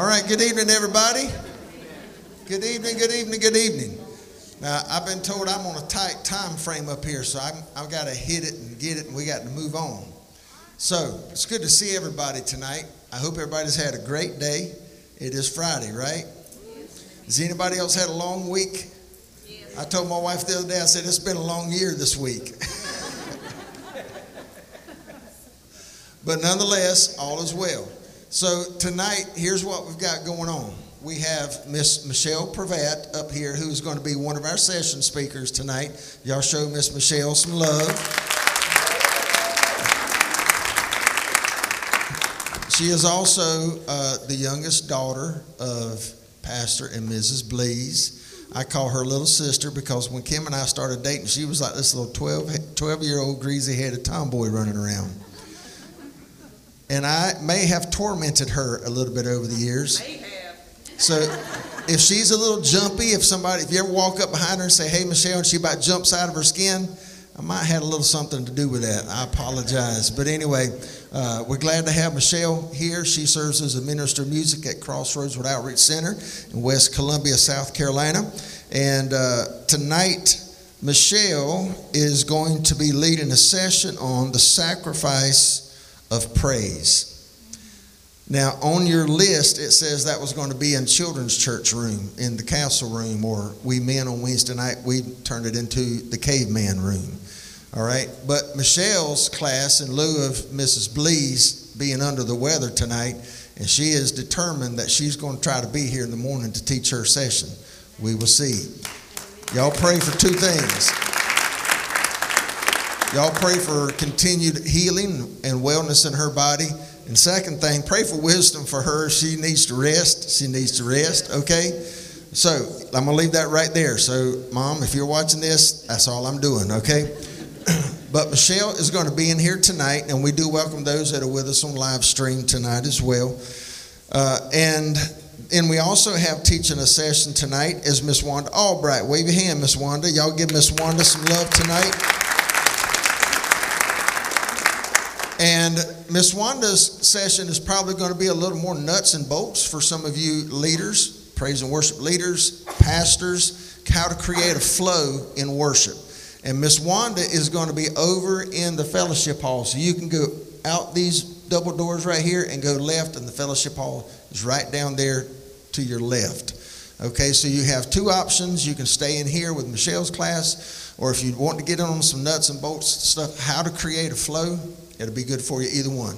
All right, good evening, everybody. Good evening, good evening, good evening. Now, I've been told I'm on a tight time frame up here, so I'm, I've got to hit it and get it, and we got to move on. So, it's good to see everybody tonight. I hope everybody's had a great day. It is Friday, right? Has anybody else had a long week? I told my wife the other day, I said, it's been a long year this week. but nonetheless, all is well. So tonight, here's what we've got going on. We have Miss Michelle Pravat up here, who's going to be one of our session speakers tonight. Y'all show Miss Michelle some love. She is also uh, the youngest daughter of Pastor and Mrs. Blees. I call her little sister because when Kim and I started dating, she was like this little 12, 12 year old greasy headed tomboy running around and I may have tormented her a little bit over the years. So if she's a little jumpy, if somebody, if you ever walk up behind her and say, "Hey, Michelle," and she about jumps out of her skin, I might have a little something to do with that. I apologize, but anyway, uh, we're glad to have Michelle here. She serves as a minister of music at Crossroads Outreach Center in West Columbia, South Carolina, and uh, tonight. Michelle is going to be leading a session on the sacrifice of praise. Now, on your list, it says that was going to be in children's church room, in the castle room, or we men on Wednesday night, we turned it into the caveman room. All right? But Michelle's class, in lieu of Mrs. Blees being under the weather tonight, and she is determined that she's going to try to be here in the morning to teach her session. We will see. Y'all pray for two things. Y'all pray for continued healing and wellness in her body. And second thing, pray for wisdom for her. She needs to rest. She needs to rest, okay? So I'm going to leave that right there. So, Mom, if you're watching this, that's all I'm doing, okay? but Michelle is going to be in here tonight, and we do welcome those that are with us on live stream tonight as well. Uh, and and we also have teaching a session tonight is Miss Wanda Albright. Wave your hand, Miss Wanda. Y'all give Miss Wanda some love tonight. And Miss Wanda's session is probably going to be a little more nuts and bolts for some of you leaders, praise and worship leaders, pastors, how to create a flow in worship. And Miss Wanda is going to be over in the fellowship hall. So you can go out these double doors right here and go left, and the fellowship hall is right down there to your left. Okay, so you have two options. You can stay in here with Michelle's class, or if you want to get in on some nuts and bolts stuff, how to create a flow, It'll be good for you either one.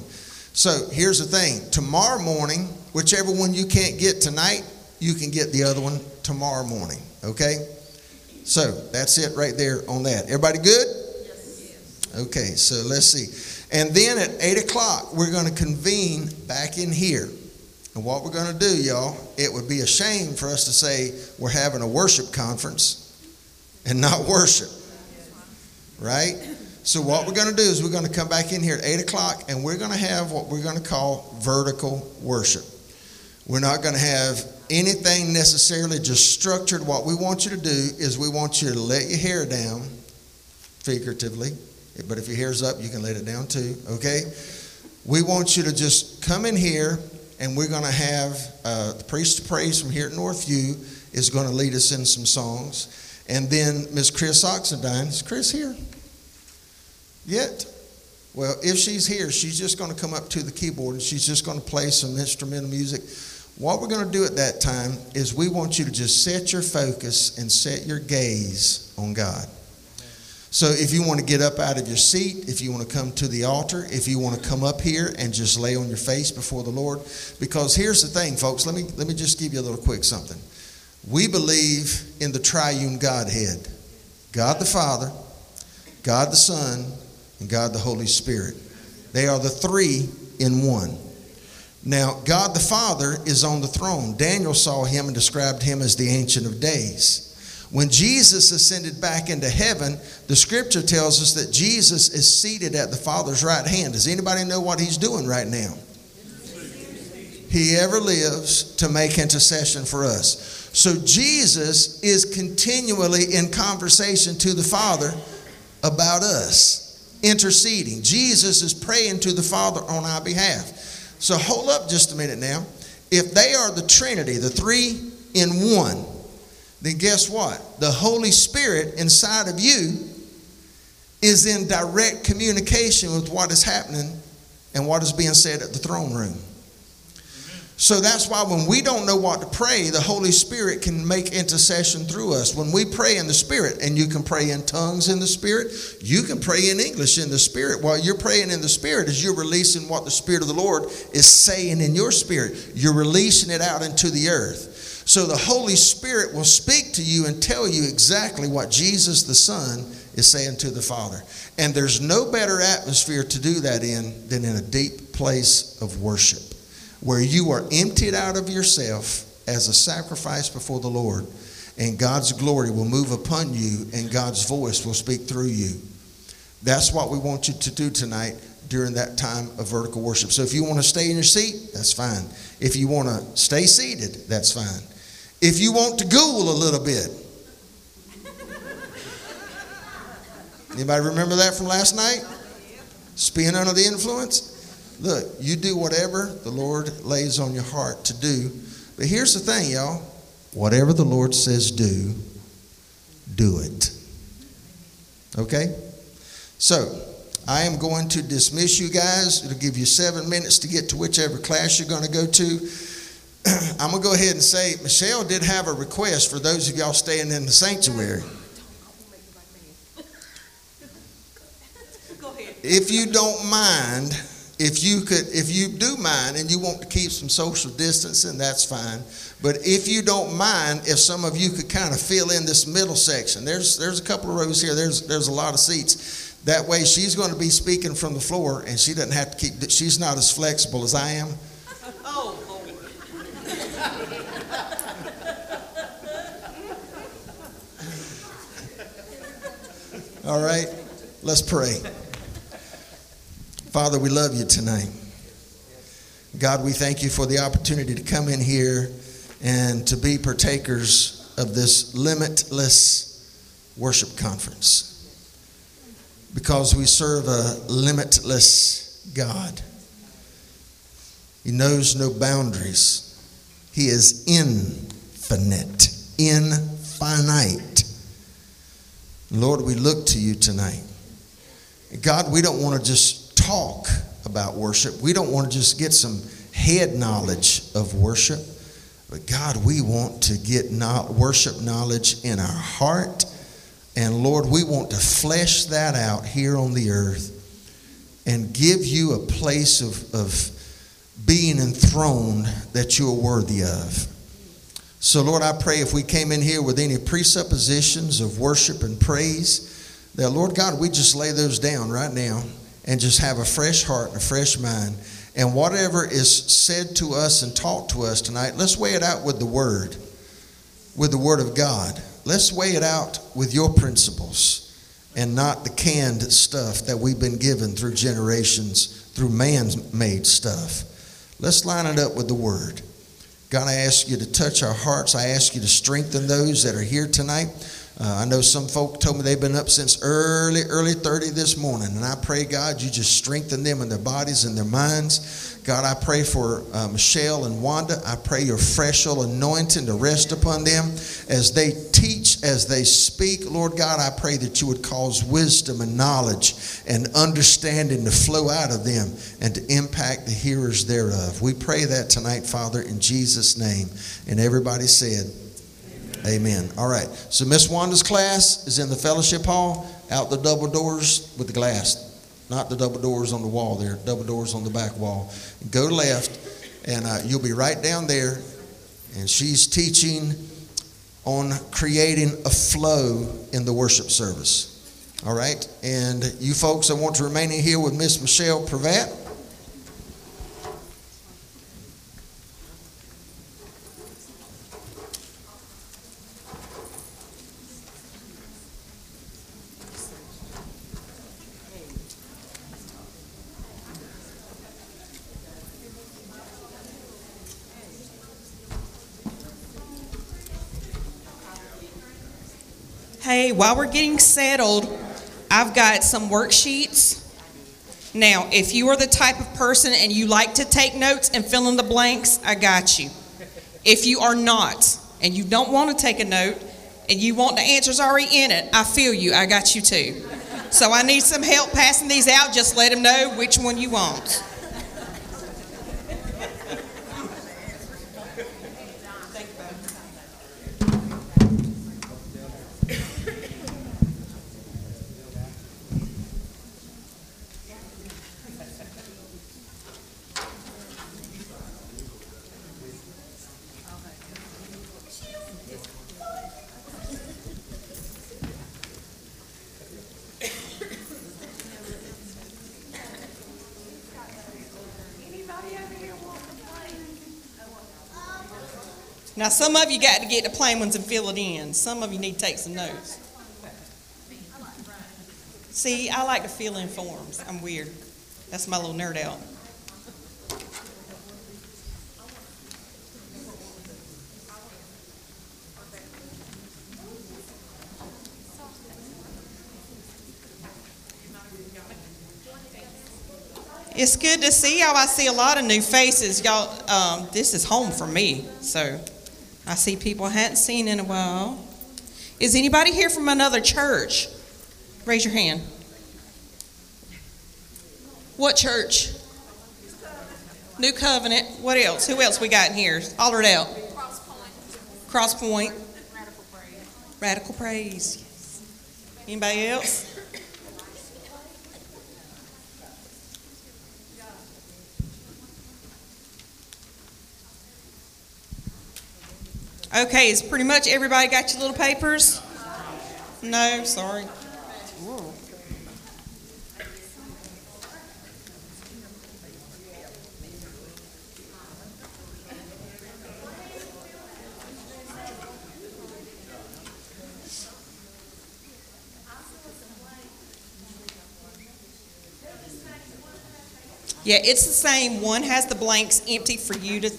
So here's the thing tomorrow morning, whichever one you can't get tonight, you can get the other one tomorrow morning. Okay? So that's it right there on that. Everybody good? Okay, so let's see. And then at 8 o'clock, we're going to convene back in here. And what we're going to do, y'all, it would be a shame for us to say we're having a worship conference and not worship. Right? So, what we're going to do is we're going to come back in here at 8 o'clock and we're going to have what we're going to call vertical worship. We're not going to have anything necessarily just structured. What we want you to do is we want you to let your hair down, figuratively, but if your hair's up, you can let it down too, okay? We want you to just come in here and we're going to have uh, the priest of praise from here at Northview is going to lead us in some songs. And then Miss Chris Oxendine, is Chris here? Yet, well, if she's here, she's just going to come up to the keyboard and she's just going to play some instrumental music. What we're going to do at that time is we want you to just set your focus and set your gaze on God. So if you want to get up out of your seat, if you want to come to the altar, if you want to come up here and just lay on your face before the Lord, because here's the thing, folks. Let me let me just give you a little quick something. We believe in the triune Godhead. God the Father, God the Son, and God the Holy Spirit. They are the three in one. Now, God the Father is on the throne. Daniel saw him and described him as the Ancient of Days. When Jesus ascended back into heaven, the scripture tells us that Jesus is seated at the Father's right hand. Does anybody know what he's doing right now? He ever lives to make intercession for us. So Jesus is continually in conversation to the Father about us, interceding. Jesus is praying to the Father on our behalf. So hold up just a minute now. If they are the Trinity, the three in one, then guess what? The Holy Spirit inside of you is in direct communication with what is happening and what is being said at the throne room. So that's why when we don't know what to pray, the Holy Spirit can make intercession through us. When we pray in the Spirit, and you can pray in tongues in the Spirit, you can pray in English in the Spirit. While you're praying in the Spirit, is you're releasing what the Spirit of the Lord is saying in your spirit. You're releasing it out into the earth. So the Holy Spirit will speak to you and tell you exactly what Jesus the Son is saying to the Father. And there's no better atmosphere to do that in than in a deep place of worship where you are emptied out of yourself as a sacrifice before the Lord, and God's glory will move upon you, and God's voice will speak through you. That's what we want you to do tonight during that time of vertical worship. So if you want to stay in your seat, that's fine. If you want to stay seated, that's fine. If you want to ghoul a little bit, anybody remember that from last night? Spin under the influence? Look, you do whatever the Lord lays on your heart to do. But here's the thing, y'all. Whatever the Lord says do, do it. Okay? So, I am going to dismiss you guys. It'll give you seven minutes to get to whichever class you're going to go to. I'm going to go ahead and say Michelle did have a request for those of y'all staying in the sanctuary. If you don't mind, if you could if you do mind and you want to keep some social distancing that's fine. But if you don't mind if some of you could kind of fill in this middle section. There's there's a couple of rows here. There's there's a lot of seats. That way she's going to be speaking from the floor and she doesn't have to keep she's not as flexible as i am. Oh all right let's pray Father, we love you tonight. God, we thank you for the opportunity to come in here and to be partakers of this limitless worship conference because we serve a limitless God. He knows no boundaries, He is infinite, infinite. Lord, we look to you tonight. God, we don't want to just talk about worship. We don't want to just get some head knowledge of worship, but God, we want to get not worship knowledge in our heart. And Lord, we want to flesh that out here on the earth and give you a place of, of being enthroned that you're worthy of. So, Lord, I pray if we came in here with any presuppositions of worship and praise, that, Lord God, we just lay those down right now and just have a fresh heart and a fresh mind. And whatever is said to us and taught to us tonight, let's weigh it out with the Word, with the Word of God. Let's weigh it out with your principles and not the canned stuff that we've been given through generations, through man made stuff. Let's line it up with the Word. God, I ask you to touch our hearts. I ask you to strengthen those that are here tonight. Uh, I know some folk told me they've been up since early, early 30 this morning. And I pray, God, you just strengthen them in their bodies and their minds. God, I pray for uh, Michelle and Wanda. I pray your fresh anointing to rest upon them as they teach, as they speak. Lord God, I pray that you would cause wisdom and knowledge and understanding to flow out of them and to impact the hearers thereof. We pray that tonight, Father, in Jesus' name. And everybody said, Amen. All right. So Miss Wanda's class is in the fellowship hall, out the double doors with the glass. Not the double doors on the wall there, double doors on the back wall. Go left, and uh, you'll be right down there. And she's teaching on creating a flow in the worship service. All right? And you folks I want to remain in here with Miss Michelle Pravat. Hey, while we're getting settled, I've got some worksheets. Now, if you are the type of person and you like to take notes and fill in the blanks, I got you. If you are not and you don't want to take a note and you want the answers already in it, I feel you. I got you too. So I need some help passing these out. Just let them know which one you want. Now, some of you got to get the plain ones and fill it in. Some of you need to take some notes. See, I like to fill in forms. I'm weird. That's my little nerd out. It's good to see y'all. I see a lot of new faces. Y'all, um, this is home for me. So I see people I hadn't seen in a while. Is anybody here from another church? Raise your hand. What church? New Covenant. What else? Who else we got in here? Holler out. Cross Point. Radical Praise. Radical Praise. Anybody else? Okay, is pretty much everybody got your little papers? No, sorry. Yeah, it's the same. One has the blanks empty for you to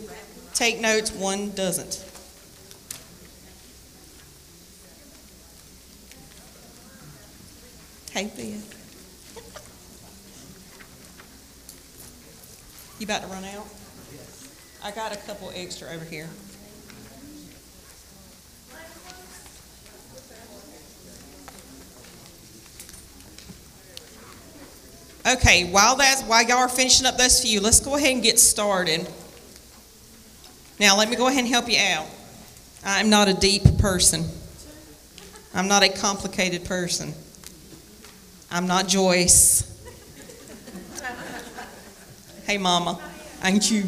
take notes, one doesn't. Hey, Ben. You about to run out? I got a couple extra over here. Okay, while that's while y'all are finishing up those few, let's go ahead and get started. Now, let me go ahead and help you out. I'm not a deep person. I'm not a complicated person. I'm not Joyce. Hey, Mama, ain't you?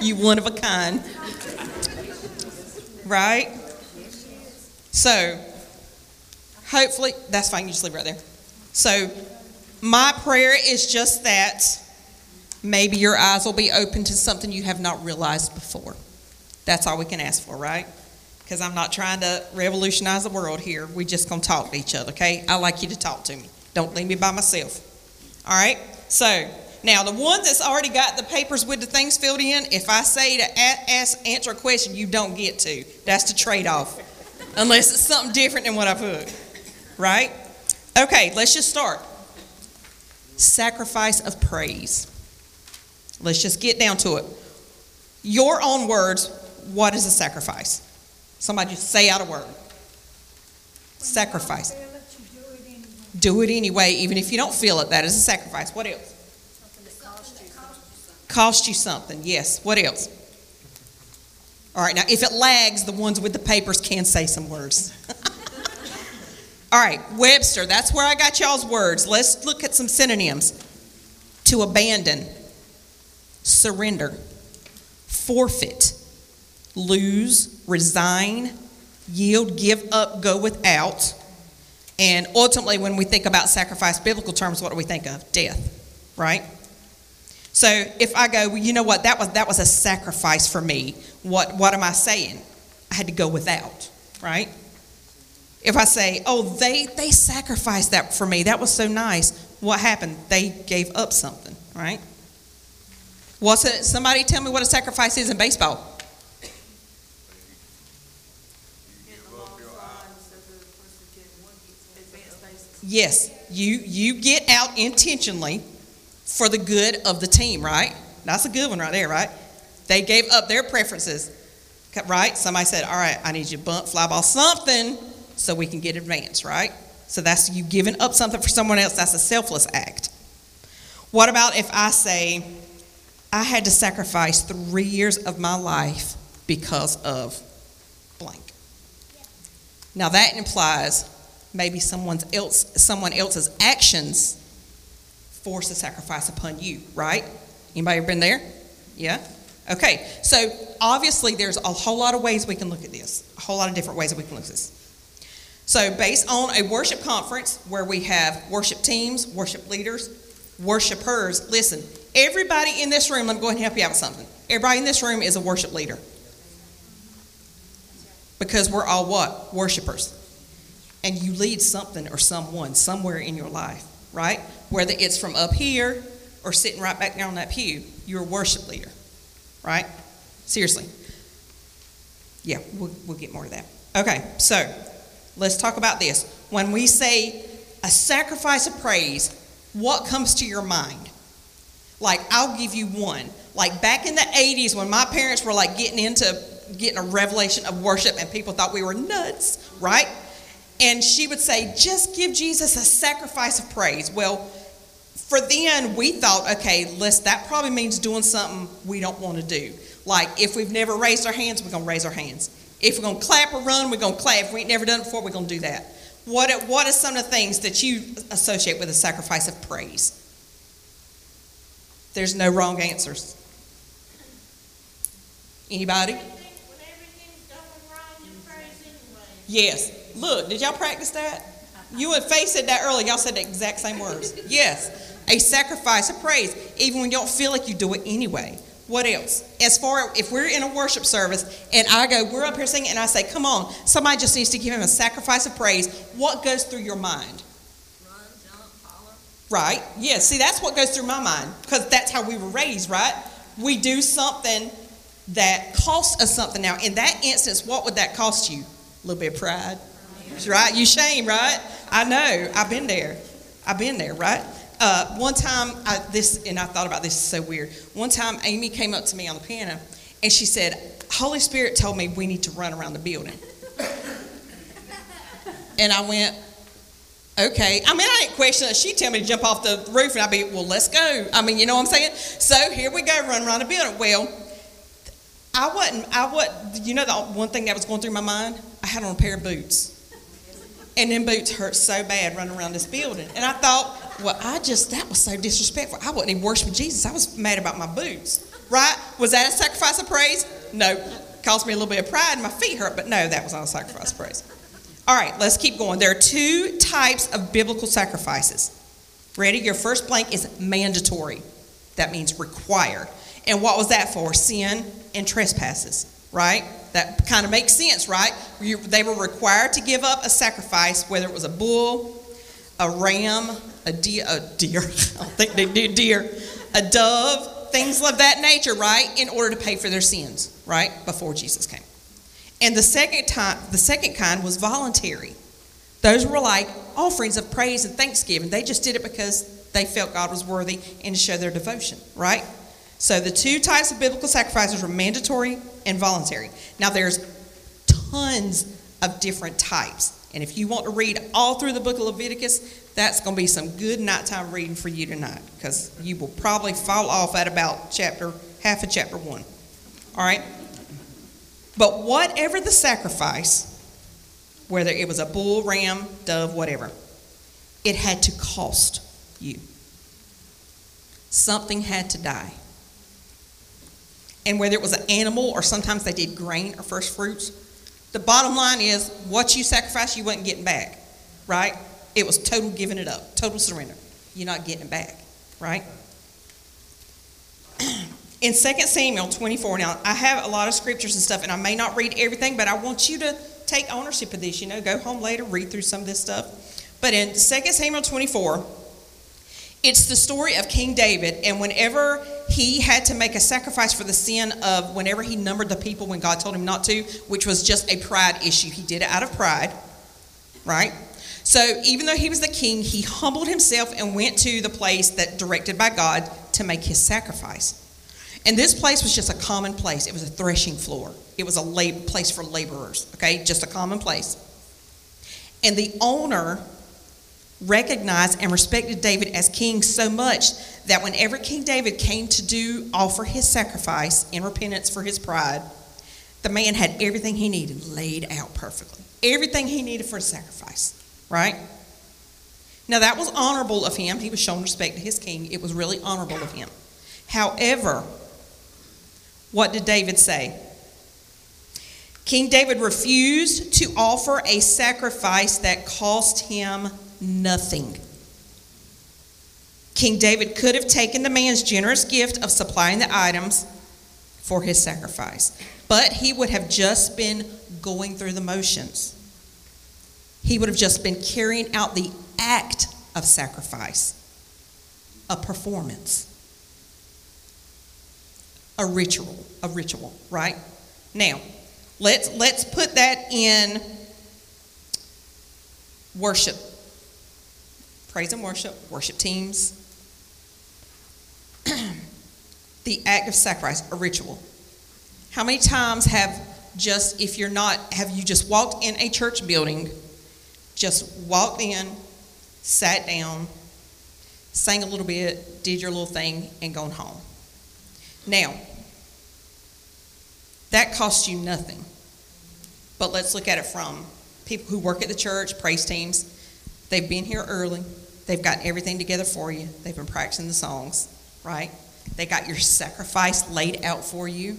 You one of a kind. Right? So, hopefully, that's fine. You just leave right there. So, my prayer is just that maybe your eyes will be open to something you have not realized before. That's all we can ask for, right? Because I'm not trying to revolutionize the world here. We're just gonna talk to each other, okay? I like you to talk to me. Don't leave me by myself. All right? So now the ones that's already got the papers with the things filled in, if I say to ask answer a question, you don't get to. That's the trade-off. Unless it's something different than what I put. Right? Okay, let's just start. Sacrifice of praise. Let's just get down to it. Your own words, what is a sacrifice? Somebody just say out a word. Sacrifice. Do it anyway, even if you don't feel it. That is a sacrifice. What else? Cost you something. Yes. What else? All right. Now, if it lags, the ones with the papers can say some words. All right. Webster. That's where I got y'all's words. Let's look at some synonyms. To abandon, surrender, forfeit, lose, resign, yield, give up, go without. And ultimately, when we think about sacrifice, biblical terms, what do we think of? Death, right? So if I go, well, you know what, that was that was a sacrifice for me. What what am I saying? I had to go without, right? If I say, oh, they they sacrificed that for me, that was so nice. What happened? They gave up something, right? What's it? Somebody tell me what a sacrifice is in baseball. Yes, you you get out intentionally for the good of the team, right? That's a good one right there, right? They gave up their preferences, right? Somebody said, "All right, I need you to bunt, fly ball, something, so we can get advanced," right? So that's you giving up something for someone else. That's a selfless act. What about if I say, I had to sacrifice three years of my life because of blank? Now that implies maybe someone else someone else's actions force a sacrifice upon you, right? Anybody ever been there? Yeah? Okay, so obviously there's a whole lot of ways we can look at this, a whole lot of different ways that we can look at this. So, based on a worship conference where we have worship teams, worship leaders, worshipers, listen, everybody in this room, let me go ahead and help you out with something. Everybody in this room is a worship leader. Because we're all what? Worshipers. And you lead something or someone somewhere in your life, right? Whether it's from up here or sitting right back down on that pew, you're a worship leader, right? Seriously. Yeah, we'll, we'll get more to that. Okay, so let's talk about this. When we say a sacrifice of praise, what comes to your mind? Like, I'll give you one. Like back in the 80s when my parents were like getting into getting a revelation of worship and people thought we were nuts, right? And she would say, just give Jesus a sacrifice of praise. Well, for then we thought, okay, let's, that probably means doing something we don't want to do. Like if we've never raised our hands, we're going to raise our hands. If we're going to clap or run, we're going to clap. If we ain't never done it before, we're going to do that. What, what are some of the things that you associate with a sacrifice of praise? There's no wrong answers. Anybody? Yes. Look, did y'all practice that? You and Faith said that earlier. Y'all said the exact same words. Yes. A sacrifice of praise, even when you don't feel like you do it anyway. What else? As far if we're in a worship service and I go, we're up here singing, and I say, come on, somebody just needs to give him a sacrifice of praise. What goes through your mind? Run, jump. Right? Yeah, see, that's what goes through my mind because that's how we were raised, right? We do something that costs us something. Now, in that instance, what would that cost you? A little bit of pride, right? You shame, right? I know. I've been there. I've been there, right? Uh, one time, I, this, and I thought about this is so weird. One time, Amy came up to me on the piano, and she said, "Holy Spirit told me we need to run around the building." and I went, "Okay." I mean, I didn't question it. She tell me to jump off the roof, and I'd be, "Well, let's go." I mean, you know what I'm saying? So here we go, run around the building. Well, I wasn't. I what? You know the one thing that was going through my mind? I had on a pair of boots. And then boots hurt so bad running around this building. And I thought, well, I just, that was so disrespectful. I wasn't even worshiping Jesus. I was mad about my boots. Right? Was that a sacrifice of praise? No. Caused me a little bit of pride and my feet hurt, but no, that was not a sacrifice of praise. All right, let's keep going. There are two types of biblical sacrifices. Ready? Your first blank is mandatory. That means required. And what was that for? Sin and trespasses, right? That kind of makes sense, right? They were required to give up a sacrifice, whether it was a bull, a ram, a deer, a deer, I don't think they do deer, a dove, things of that nature, right? In order to pay for their sins, right? Before Jesus came. And the second time, the second kind was voluntary. Those were like offerings of praise and thanksgiving. They just did it because they felt God was worthy and to show their devotion, right? So the two types of biblical sacrifices were mandatory and voluntary. Now there's tons of different types. And if you want to read all through the book of Leviticus, that's going to be some good nighttime reading for you tonight because you will probably fall off at about chapter half of chapter 1. All right? But whatever the sacrifice, whether it was a bull, ram, dove, whatever, it had to cost you. Something had to die. And whether it was an animal or sometimes they did grain or first fruits, The bottom line is what you sacrificed, you wasn't getting back, right? It was total giving it up, total surrender. You're not getting it back, right? In 2 Samuel 24, now I have a lot of scriptures and stuff, and I may not read everything, but I want you to take ownership of this. You know, go home later, read through some of this stuff. But in 2 Samuel 24, it's the story of King David, and whenever he had to make a sacrifice for the sin of whenever he numbered the people when God told him not to, which was just a pride issue. He did it out of pride, right? So even though he was the king, he humbled himself and went to the place that directed by God to make his sacrifice. And this place was just a common place. It was a threshing floor. It was a lab- place for laborers, okay? Just a common place. And the owner recognized and respected David as king so much that whenever King David came to do offer his sacrifice in repentance for his pride, the man had everything he needed laid out perfectly. Everything he needed for a sacrifice, right? Now that was honorable of him. He was showing respect to his king. It was really honorable of him. However, what did David say? King David refused to offer a sacrifice that cost him nothing. King David could have taken the man's generous gift of supplying the items for his sacrifice, but he would have just been going through the motions. He would have just been carrying out the act of sacrifice, a performance, a ritual, a ritual, right? Now, let's let's put that in worship praise and worship, worship teams. the act of sacrifice, a ritual. How many times have just, if you're not, have you just walked in a church building, just walked in, sat down, sang a little bit, did your little thing, and gone home? Now, that costs you nothing. But let's look at it from people who work at the church, praise teams. They've been here early. They've got everything together for you. They've been practicing the songs, right? They got your sacrifice laid out for you,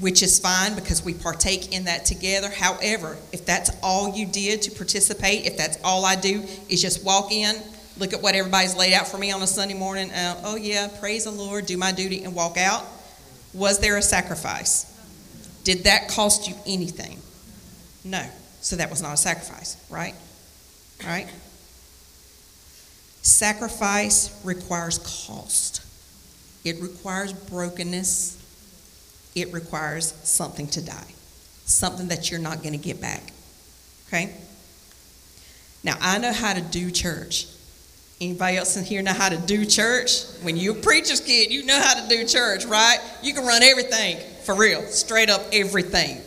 which is fine because we partake in that together. However, if that's all you did to participate, if that's all I do is just walk in, look at what everybody's laid out for me on a Sunday morning, uh, oh yeah, praise the Lord, do my duty, and walk out, was there a sacrifice? Did that cost you anything? No. So that was not a sacrifice, right? Right? Sacrifice requires cost. It requires brokenness. It requires something to die, something that you're not going to get back. Okay? Now, I know how to do church. Anybody else in here know how to do church? When you're a preacher's kid, you know how to do church, right? You can run everything, for real, straight up everything.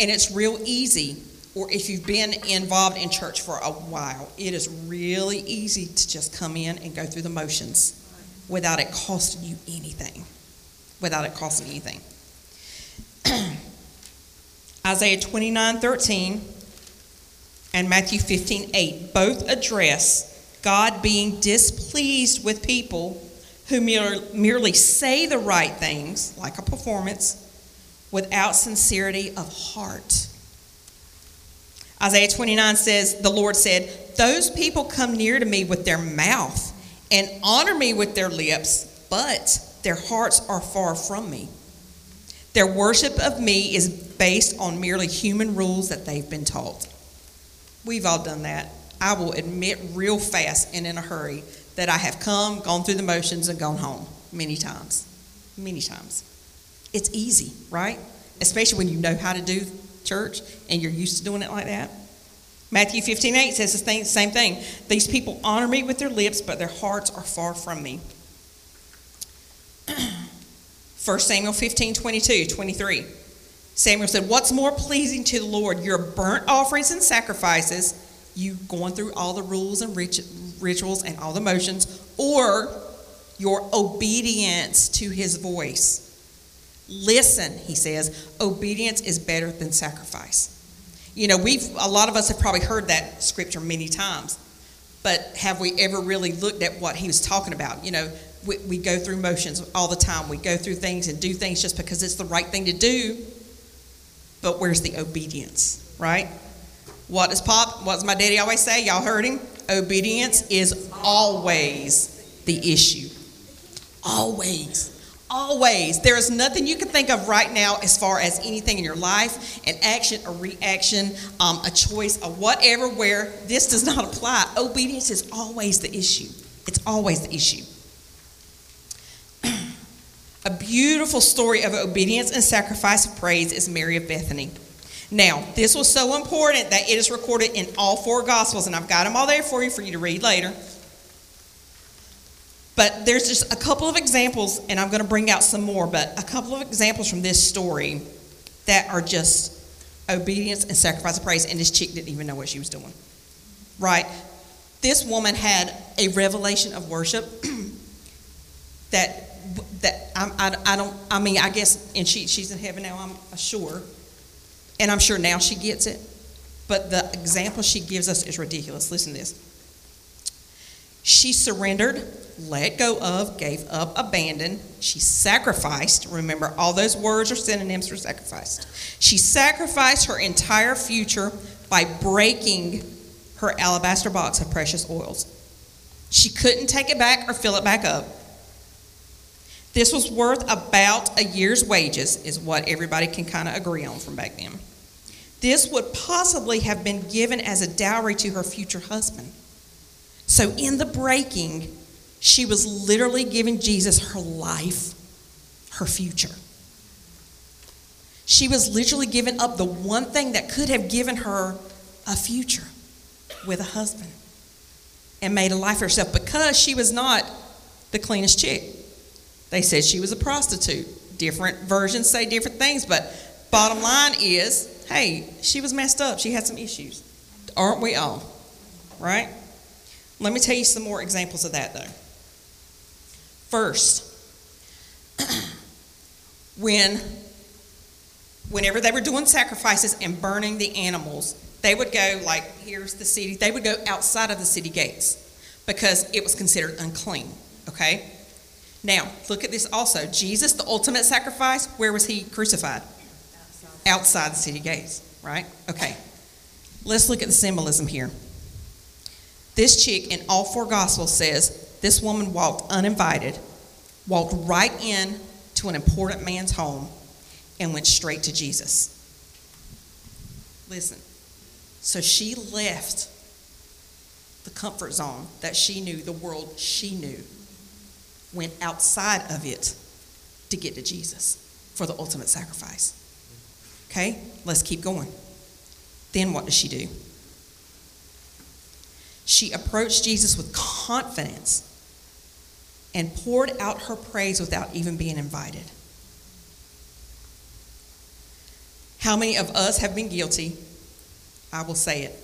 And it's real easy or if you've been involved in church for a while, it is really easy to just come in and go through the motions without it costing you anything. Without it costing anything. Isaiah 29 13 and Matthew 15 8 both address God being displeased with people who merely say the right things, like a performance, without sincerity of heart. Isaiah 29 says, The Lord said, Those people come near to me with their mouth and honor me with their lips, but their hearts are far from me. Their worship of me is based on merely human rules that they've been taught. We've all done that. I will admit real fast and in a hurry that I have come, gone through the motions, and gone home many times. Many times. It's easy, right? Especially when you know how to do church and you're used to doing it like that. Matthew 15, 8 says the same thing. These people honor me with their lips, but their hearts are far from me. 1 Samuel 15, 22, 23. Samuel said, What's more pleasing to the Lord, your burnt offerings and sacrifices, you going through all the rules and rituals and all the motions, or your obedience to his voice? Listen, he says, obedience is better than sacrifice. You know, we've, a lot of us have probably heard that scripture many times, but have we ever really looked at what he was talking about? You know, we, we go through motions all the time. We go through things and do things just because it's the right thing to do. But where's the obedience, right? What does Pop, what does my daddy always say? Y'all heard him? Obedience is always the issue. Always. Always. There is nothing you can think of right now as far as anything in your life, an action, a reaction, um, a choice, a whatever, where this does not apply. Obedience is always the issue. It's always the issue. a beautiful story of obedience and sacrifice of praise is Mary of Bethany. Now, this was so important that it is recorded in all four Gospels, and I've got them all there for you for you to read later. But there's just a couple of examples, and I'm going to bring out some more, but a couple of examples from this story that are just obedience and sacrifice of praise, and this chick didn't even know what she was doing. Right? This woman had a revelation of worship that that I, I, I don't I mean I guess and she she's in heaven now I'm sure and I'm sure now she gets it. But the example she gives us is ridiculous. Listen to this. She surrendered, let go of, gave up, abandoned. She sacrificed. Remember, all those words are synonyms for sacrificed. She sacrificed her entire future by breaking her alabaster box of precious oils. She couldn't take it back or fill it back up. This was worth about a year's wages, is what everybody can kind of agree on from back then. This would possibly have been given as a dowry to her future husband. So, in the breaking, she was literally giving Jesus her life, her future. She was literally giving up the one thing that could have given her a future with a husband and made a life for herself because she was not the cleanest chick. They said she was a prostitute. Different versions say different things, but bottom line is hey, she was messed up. She had some issues. Aren't we all? Right? Let me tell you some more examples of that, though. First, when whenever they were doing sacrifices and burning the animals, they would go like here's the city. They would go outside of the city gates because it was considered unclean. Okay? Now, look at this also. Jesus, the ultimate sacrifice, where was he crucified? outside the city gates, right? Okay. Let's look at the symbolism here. This chick in all four gospels says this woman walked uninvited, walked right in to an important man's home, and went straight to Jesus. Listen. So she left the comfort zone that she knew, the world she knew, went outside of it to get to Jesus for the ultimate sacrifice. Okay, let's keep going. Then what does she do? She approached Jesus with confidence and poured out her praise without even being invited. How many of us have been guilty? I will say it.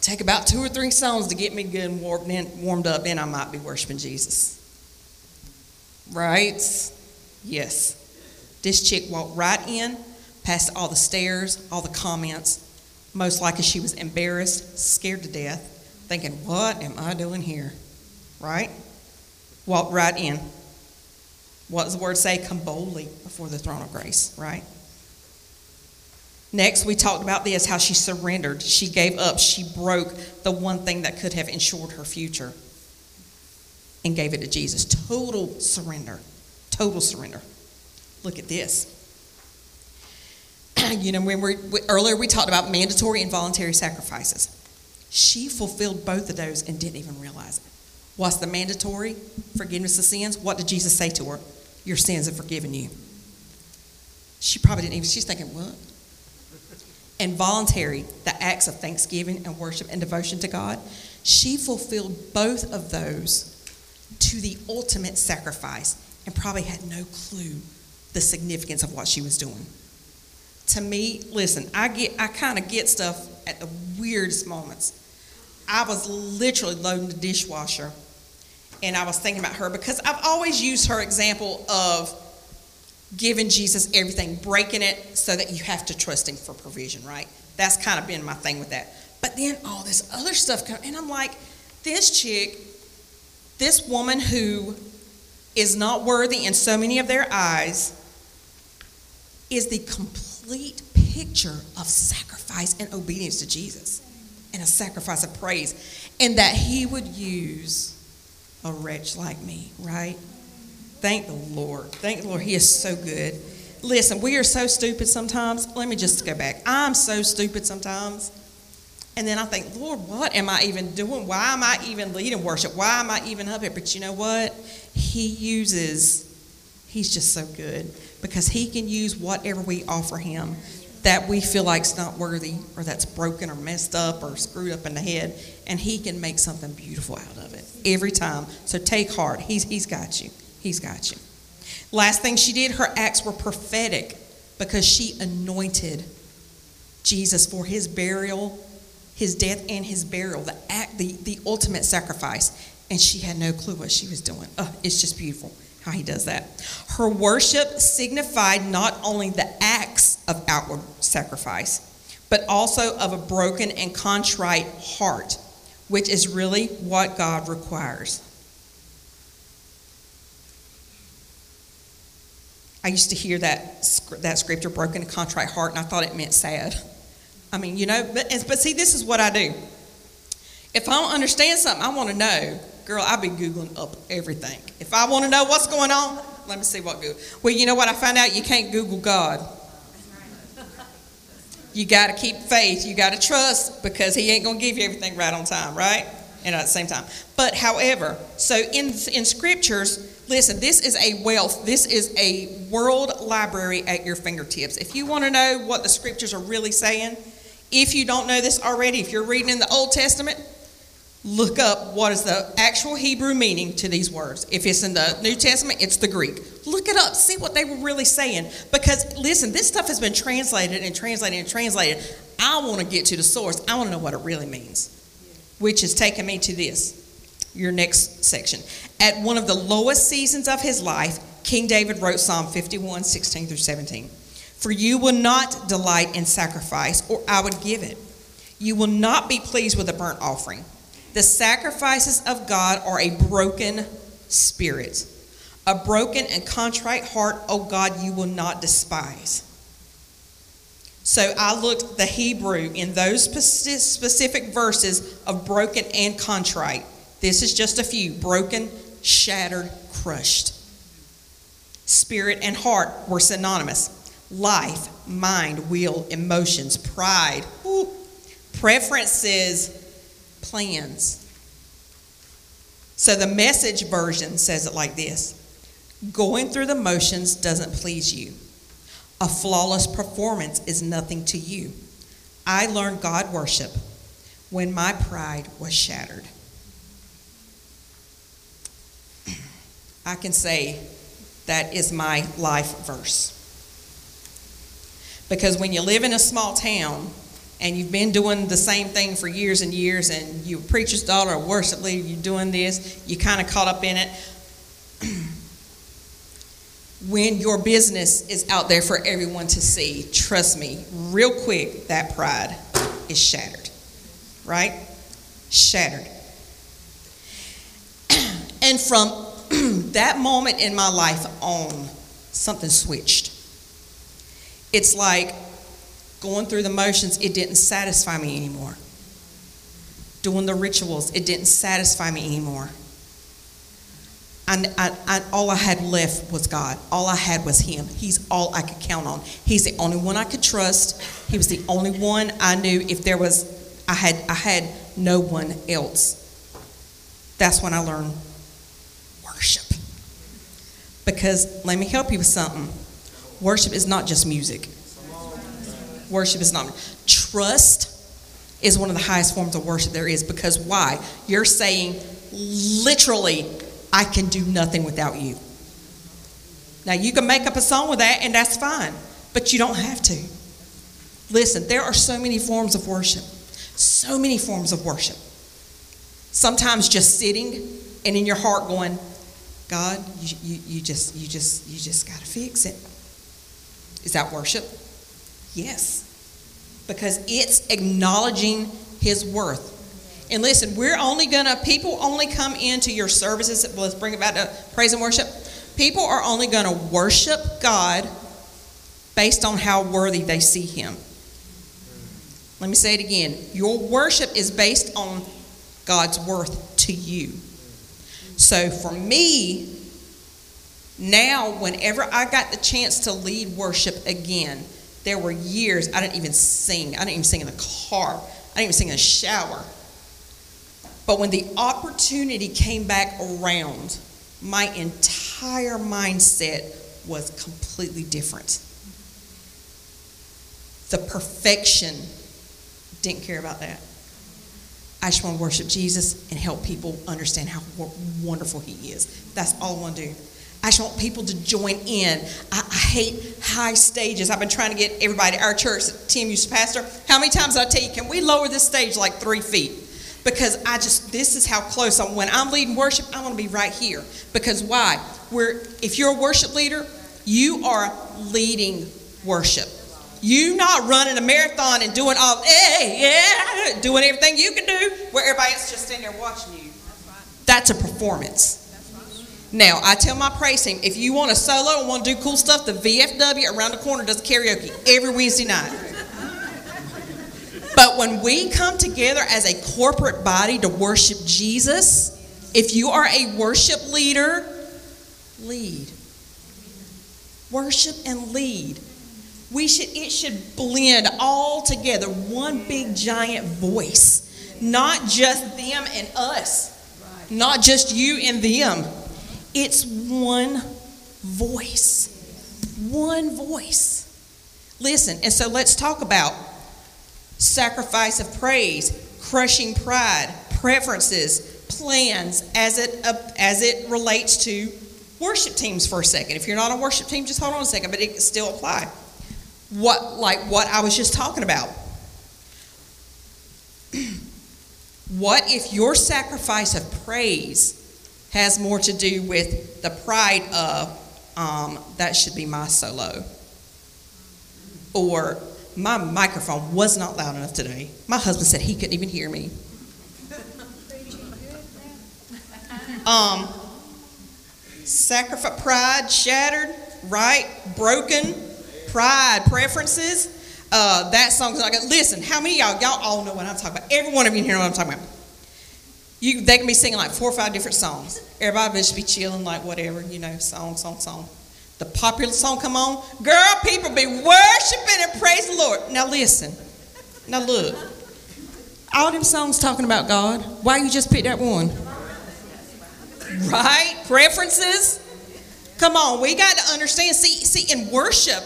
Take about two or three songs to get me good and warmed up, then I might be worshiping Jesus. Right? Yes. This chick walked right in, past all the stares, all the comments. Most likely she was embarrassed, scared to death, thinking, What am I doing here? Right? Walked right in. What does the word say? Come boldly before the throne of grace, right? Next, we talked about this how she surrendered. She gave up. She broke the one thing that could have ensured her future and gave it to Jesus. Total surrender. Total surrender. Look at this. you know, when we earlier we talked about mandatory and voluntary sacrifices. She fulfilled both of those and didn't even realize it. What's the mandatory? Forgiveness of sins. What did Jesus say to her? Your sins are forgiven you. She probably didn't even, she's thinking, what? And voluntary, the acts of thanksgiving and worship and devotion to God. She fulfilled both of those to the ultimate sacrifice and probably had no clue the significance of what she was doing to me, listen, I get I kind of get stuff at the weirdest moments. I was literally loading the dishwasher and I was thinking about her because I've always used her example of giving Jesus everything, breaking it so that you have to trust him for provision, right? That's kind of been my thing with that. But then all this other stuff comes, and I'm like, this chick, this woman who is not worthy in so many of their eyes, is the complete picture of sacrifice and obedience to Jesus and a sacrifice of praise. And that he would use a wretch like me, right? Thank the Lord. Thank the Lord. He is so good. Listen, we are so stupid sometimes. Let me just go back. I'm so stupid sometimes. And then I think, Lord, what am I even doing? Why am I even leading worship? Why am I even up here? But you know what? He uses, he's just so good because he can use whatever we offer him that we feel like is not worthy or that's broken or messed up or screwed up in the head, and he can make something beautiful out of it every time. So take heart. He's, he's got you. He's got you. Last thing she did, her acts were prophetic because she anointed Jesus for his burial, his death and his burial, the act, the, the ultimate sacrifice. And she had no clue what she was doing. Oh, it's just beautiful how he does that. Her worship signified not only the acts of outward sacrifice, but also of a broken and contrite heart, which is really what God requires. I used to hear that, that scripture, broken and contrite heart, and I thought it meant sad. I mean, you know, but, but see, this is what I do. If I don't understand something, I want to know. Girl, I've been Googling up everything. If I want to know what's going on, let me see what Google. Well, you know what? I found out you can't Google God. You got to keep faith. You got to trust because He ain't going to give you everything right on time, right? And at the same time. But however, so in in scriptures, listen. This is a wealth. This is a world library at your fingertips. If you want to know what the scriptures are really saying, if you don't know this already, if you're reading in the Old Testament, look up what is the actual Hebrew meaning to these words. If it's in the New Testament, it's the Greek. Look it up, see what they were really saying. Because listen, this stuff has been translated and translated and translated. I want to get to the source. I want to know what it really means, which has taken me to this, your next section. At one of the lowest seasons of his life, King David wrote Psalm 51, 16 through 17. For you will not delight in sacrifice, or I would give it. You will not be pleased with a burnt offering. The sacrifices of God are a broken spirit. A broken and contrite heart, O God, you will not despise. So I looked the Hebrew in those specific verses of broken and contrite. This is just a few broken, shattered, crushed. Spirit and heart were synonymous. Life, mind, will, emotions, pride, ooh, preferences, plans. So the message version says it like this Going through the motions doesn't please you. A flawless performance is nothing to you. I learned God worship when my pride was shattered. I can say that is my life verse. Because when you live in a small town, and you've been doing the same thing for years and years, and you're a preacher's daughter, a worship leader, you're doing this, you kind of caught up in it. when your business is out there for everyone to see, trust me, real quick, that pride is shattered. Right? Shattered. and from that moment in my life on, something switched. It's like Going through the motions, it didn't satisfy me anymore. Doing the rituals, it didn't satisfy me anymore. And I, I, all I had left was God. All I had was Him. He's all I could count on. He's the only one I could trust. He was the only one I knew. If there was, I had, I had no one else. That's when I learned worship. Because let me help you with something. Worship is not just music. Worship is not. Trust is one of the highest forms of worship there is because why? You're saying, literally, I can do nothing without you. Now, you can make up a song with that, and that's fine, but you don't have to. Listen, there are so many forms of worship, so many forms of worship. Sometimes just sitting and in your heart going, God, you, you, you just you just you just gotta fix it. Is that worship? Yes, because it's acknowledging his worth. And listen, we're only gonna, people only come into your services. Let's bring it back to praise and worship. People are only gonna worship God based on how worthy they see him. Let me say it again. Your worship is based on God's worth to you. So for me, now, whenever I got the chance to lead worship again, there were years I didn't even sing. I didn't even sing in the car. I didn't even sing in the shower. But when the opportunity came back around, my entire mindset was completely different. The perfection, didn't care about that. I just want to worship Jesus and help people understand how wonderful He is. That's all I want to do. I just want people to join in. I, I, hate high stages. I've been trying to get everybody, our church, Tim used to pastor. How many times I tell you, can we lower this stage like three feet? Because I just, this is how close I'm. When I'm leading worship, I want to be right here. Because why? We're, if you're a worship leader, you are leading worship. You not running a marathon and doing all, hey, yeah, doing everything you can do, where everybody's just standing there watching you. That's a performance. Now, I tell my praise team, if you want a solo and want to do cool stuff, the VFW around the corner does karaoke every Wednesday night. But when we come together as a corporate body to worship Jesus, if you are a worship leader, lead. Worship and lead. We should it should blend all together, one big giant voice. Not just them and us. Not just you and them it's one voice. One voice. Listen, and so let's talk about sacrifice of praise, crushing pride, preferences, plans as it uh, as it relates to worship teams for a second. If you're not a worship team, just hold on a second, but it can still apply. What like what I was just talking about. what if your sacrifice of praise has more to do with the pride of um, that should be my solo. Or my microphone was not loud enough today. My husband said he couldn't even hear me. Um, sacrifice, pride shattered, right? Broken, pride, preferences. Uh, that song's not good. Listen, how many y'all, y'all all know what I'm talking about? Every one of you here know what I'm talking about. You, they can be singing like four or five different songs. Everybody just be chilling like whatever, you know, song, song, song. The popular song come on, girl, people be worshiping and praise the Lord. Now listen, now look, all them songs talking about God. Why you just pick that one? Right? Preferences. Come on, we got to understand. See, see, in worship,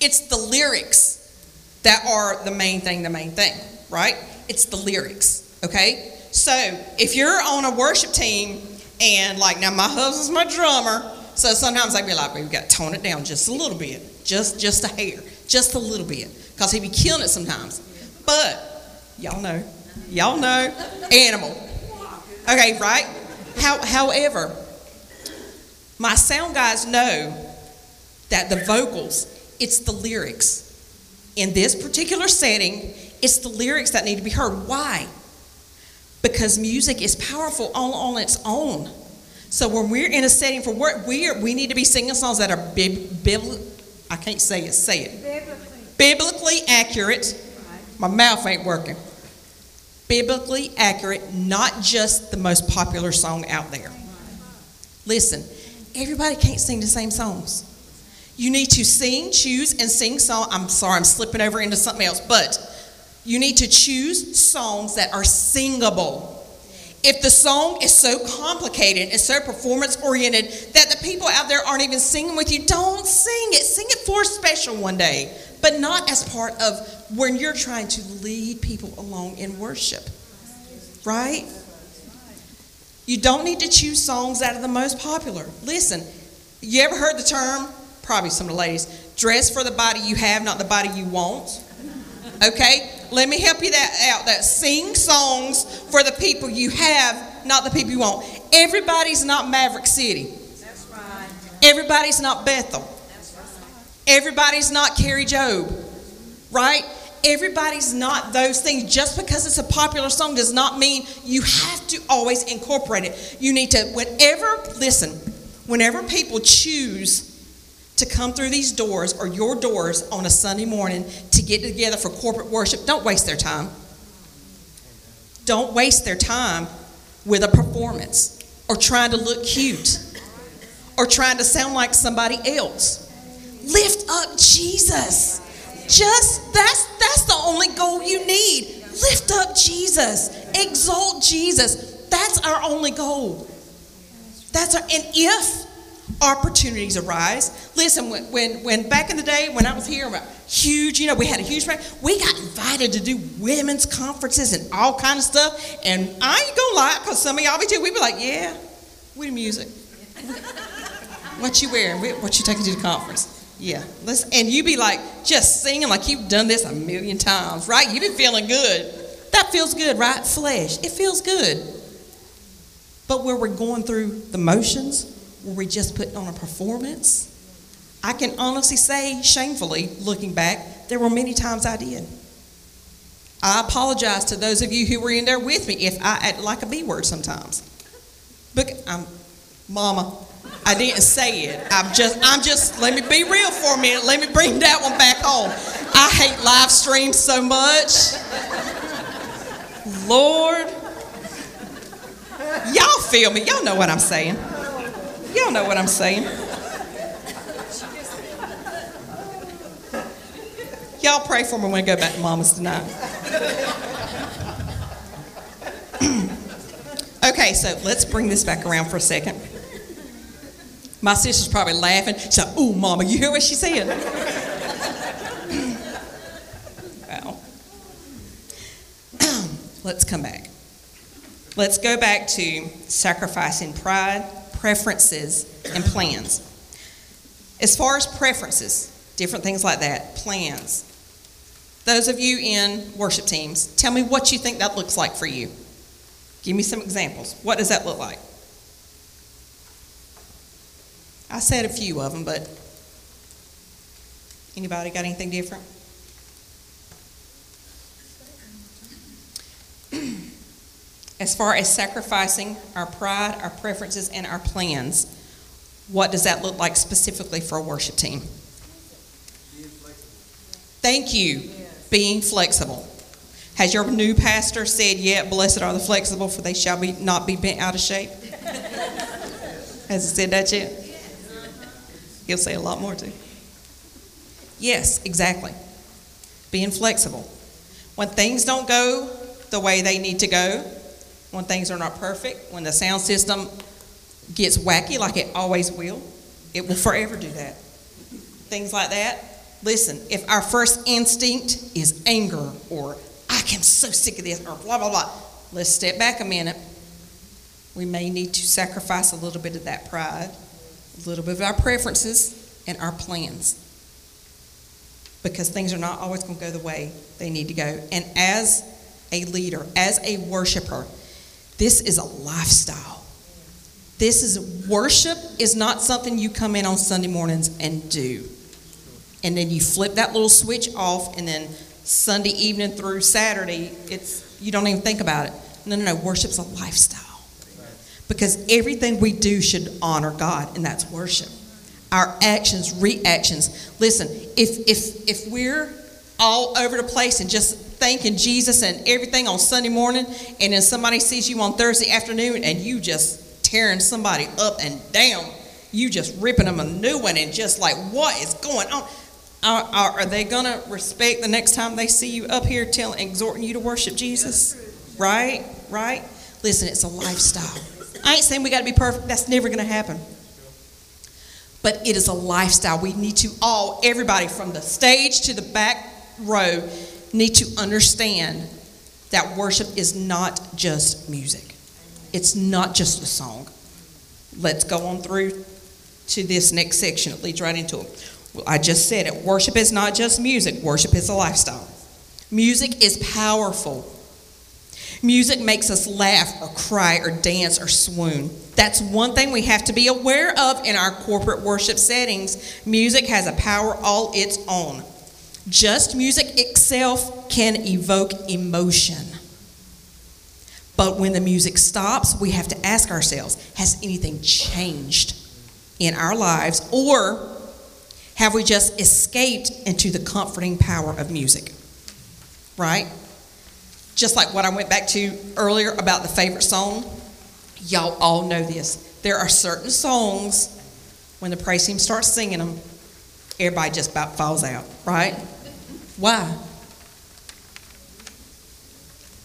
it's the lyrics that are the main thing. The main thing, right? It's the lyrics. Okay. So if you're on a worship team and like now my husband's my drummer, so sometimes I'd be like, we've got to tone it down just a little bit, just just a hair, just a little bit, because he be killing it sometimes. But y'all know, y'all know, animal. Okay, right? How, however, my sound guys know that the vocals, it's the lyrics. In this particular setting, it's the lyrics that need to be heard. Why? Because music is powerful all on its own. So when we're in a setting for work, we are, we need to be singing songs that are bib, I can't say it, say it. Biblically, Biblically accurate. My mouth ain't working. Biblically accurate, not just the most popular song out there. Listen, everybody can't sing the same songs. You need to sing, choose, and sing song. I'm sorry, I'm slipping over into something else, but you need to choose songs that are singable. If the song is so complicated and so performance oriented that the people out there aren't even singing with you, don't sing it. Sing it for a special one day, but not as part of when you're trying to lead people along in worship. Right? You don't need to choose songs out of the most popular. Listen, you ever heard the term? Probably some of the ladies. Dress for the body you have, not the body you want. Okay? Let me help you that out. That sing songs for the people you have, not the people you want. Everybody's not Maverick City. That's right. Everybody's not Bethel. That's right. Everybody's not Kari Jobe. Right? Everybody's not those things. Just because it's a popular song does not mean you have to always incorporate it. You need to, whenever, listen, whenever people choose to come through these doors or your doors on a Sunday morning to get together for corporate worship, don't waste their time. Don't waste their time with a performance or trying to look cute or trying to sound like somebody else. Lift up Jesus. Just that's that's the only goal you need. Lift up Jesus. Exalt Jesus. That's our only goal. That's our, and if opportunities arise, listen. When, when when back in the day when I was here, huge, you know, we had a huge. We got invited to do women's conferences and all kind of stuff. And I ain't gonna lie, cause some of y'all be too. We be like, yeah, we do music. what you wearing? What you taking to the conference? Yeah, listen, and you be like just singing like you've done this a million times, right? You been feeling good. That feels good, right? Flesh, it feels good. But where we're going through the motions, where we just put on a performance, I can honestly say, shamefully, looking back, there were many times I did. I apologize to those of you who were in there with me if I act like a B word sometimes. But I'm, Mama, I didn't say it. I'm just, I'm just, let me be real for a minute. Let me bring that one back home. I hate live streams so much. Lord. Y'all feel me. Y'all know what I'm saying. Y'all know what I'm saying. Y'all pray for me when I go back to Mama's tonight. okay, so let's bring this back around for a second. My sister's probably laughing. She's like, Ooh, Mama, you hear what she said? well, let's come back. Let's go back to sacrificing pride, preferences, and plans. As far as preferences, different things like that, plans. Those of you in worship teams, tell me what you think that looks like for you. Give me some examples. What does that look like? I said a few of them, but anybody got anything different? As far as sacrificing our pride, our preferences, and our plans, what does that look like specifically for a worship team? Thank you. Yes. Being flexible. Has your new pastor said yet, blessed are the flexible, for they shall be not be bent out of shape? Has he said that yet? He'll say a lot more too. Yes, exactly. Being flexible. When things don't go the way they need to go, when things are not perfect, when the sound system gets wacky like it always will, it will forever do that. Things like that. Listen, if our first instinct is anger or I am so sick of this or blah, blah, blah, let's step back a minute. We may need to sacrifice a little bit of that pride a little bit of our preferences and our plans because things are not always going to go the way they need to go. And as a leader, as a worshiper, this is a lifestyle. This is worship is not something you come in on Sunday mornings and do. And then you flip that little switch off and then Sunday evening through Saturday, it's you don't even think about it. No, no, no, worship's a lifestyle because everything we do should honor God, and that's worship. Our actions, reactions. Listen, if if if we're all over the place and just thanking Jesus and everything on Sunday morning, and then somebody sees you on Thursday afternoon and you just tearing somebody up and down, you just ripping them a new one and just like, what is going on? Are, are, are they going to respect the next time they see you up here telling, exhorting you to worship Jesus? Right? Right? Listen, it's a lifestyle. I ain't saying we got to be perfect. That's never going to happen. But it is a lifestyle. We need to all, everybody from the stage to the back row, need to understand that worship is not just music. It's not just a song. Let's go on through to this next section. It leads right into it. Well, I just said it. Worship is not just music, worship is a lifestyle. Music is powerful. Music makes us laugh or cry or dance or swoon. That's one thing we have to be aware of in our corporate worship settings. Music has a power all its own. Just music itself can evoke emotion. But when the music stops, we have to ask ourselves has anything changed in our lives or Have we just escaped into the comforting power of music? Right? Just like what I went back to earlier about the favorite song. Y'all all know this. There are certain songs when the praise team starts singing them, everybody just about falls out, right? Why?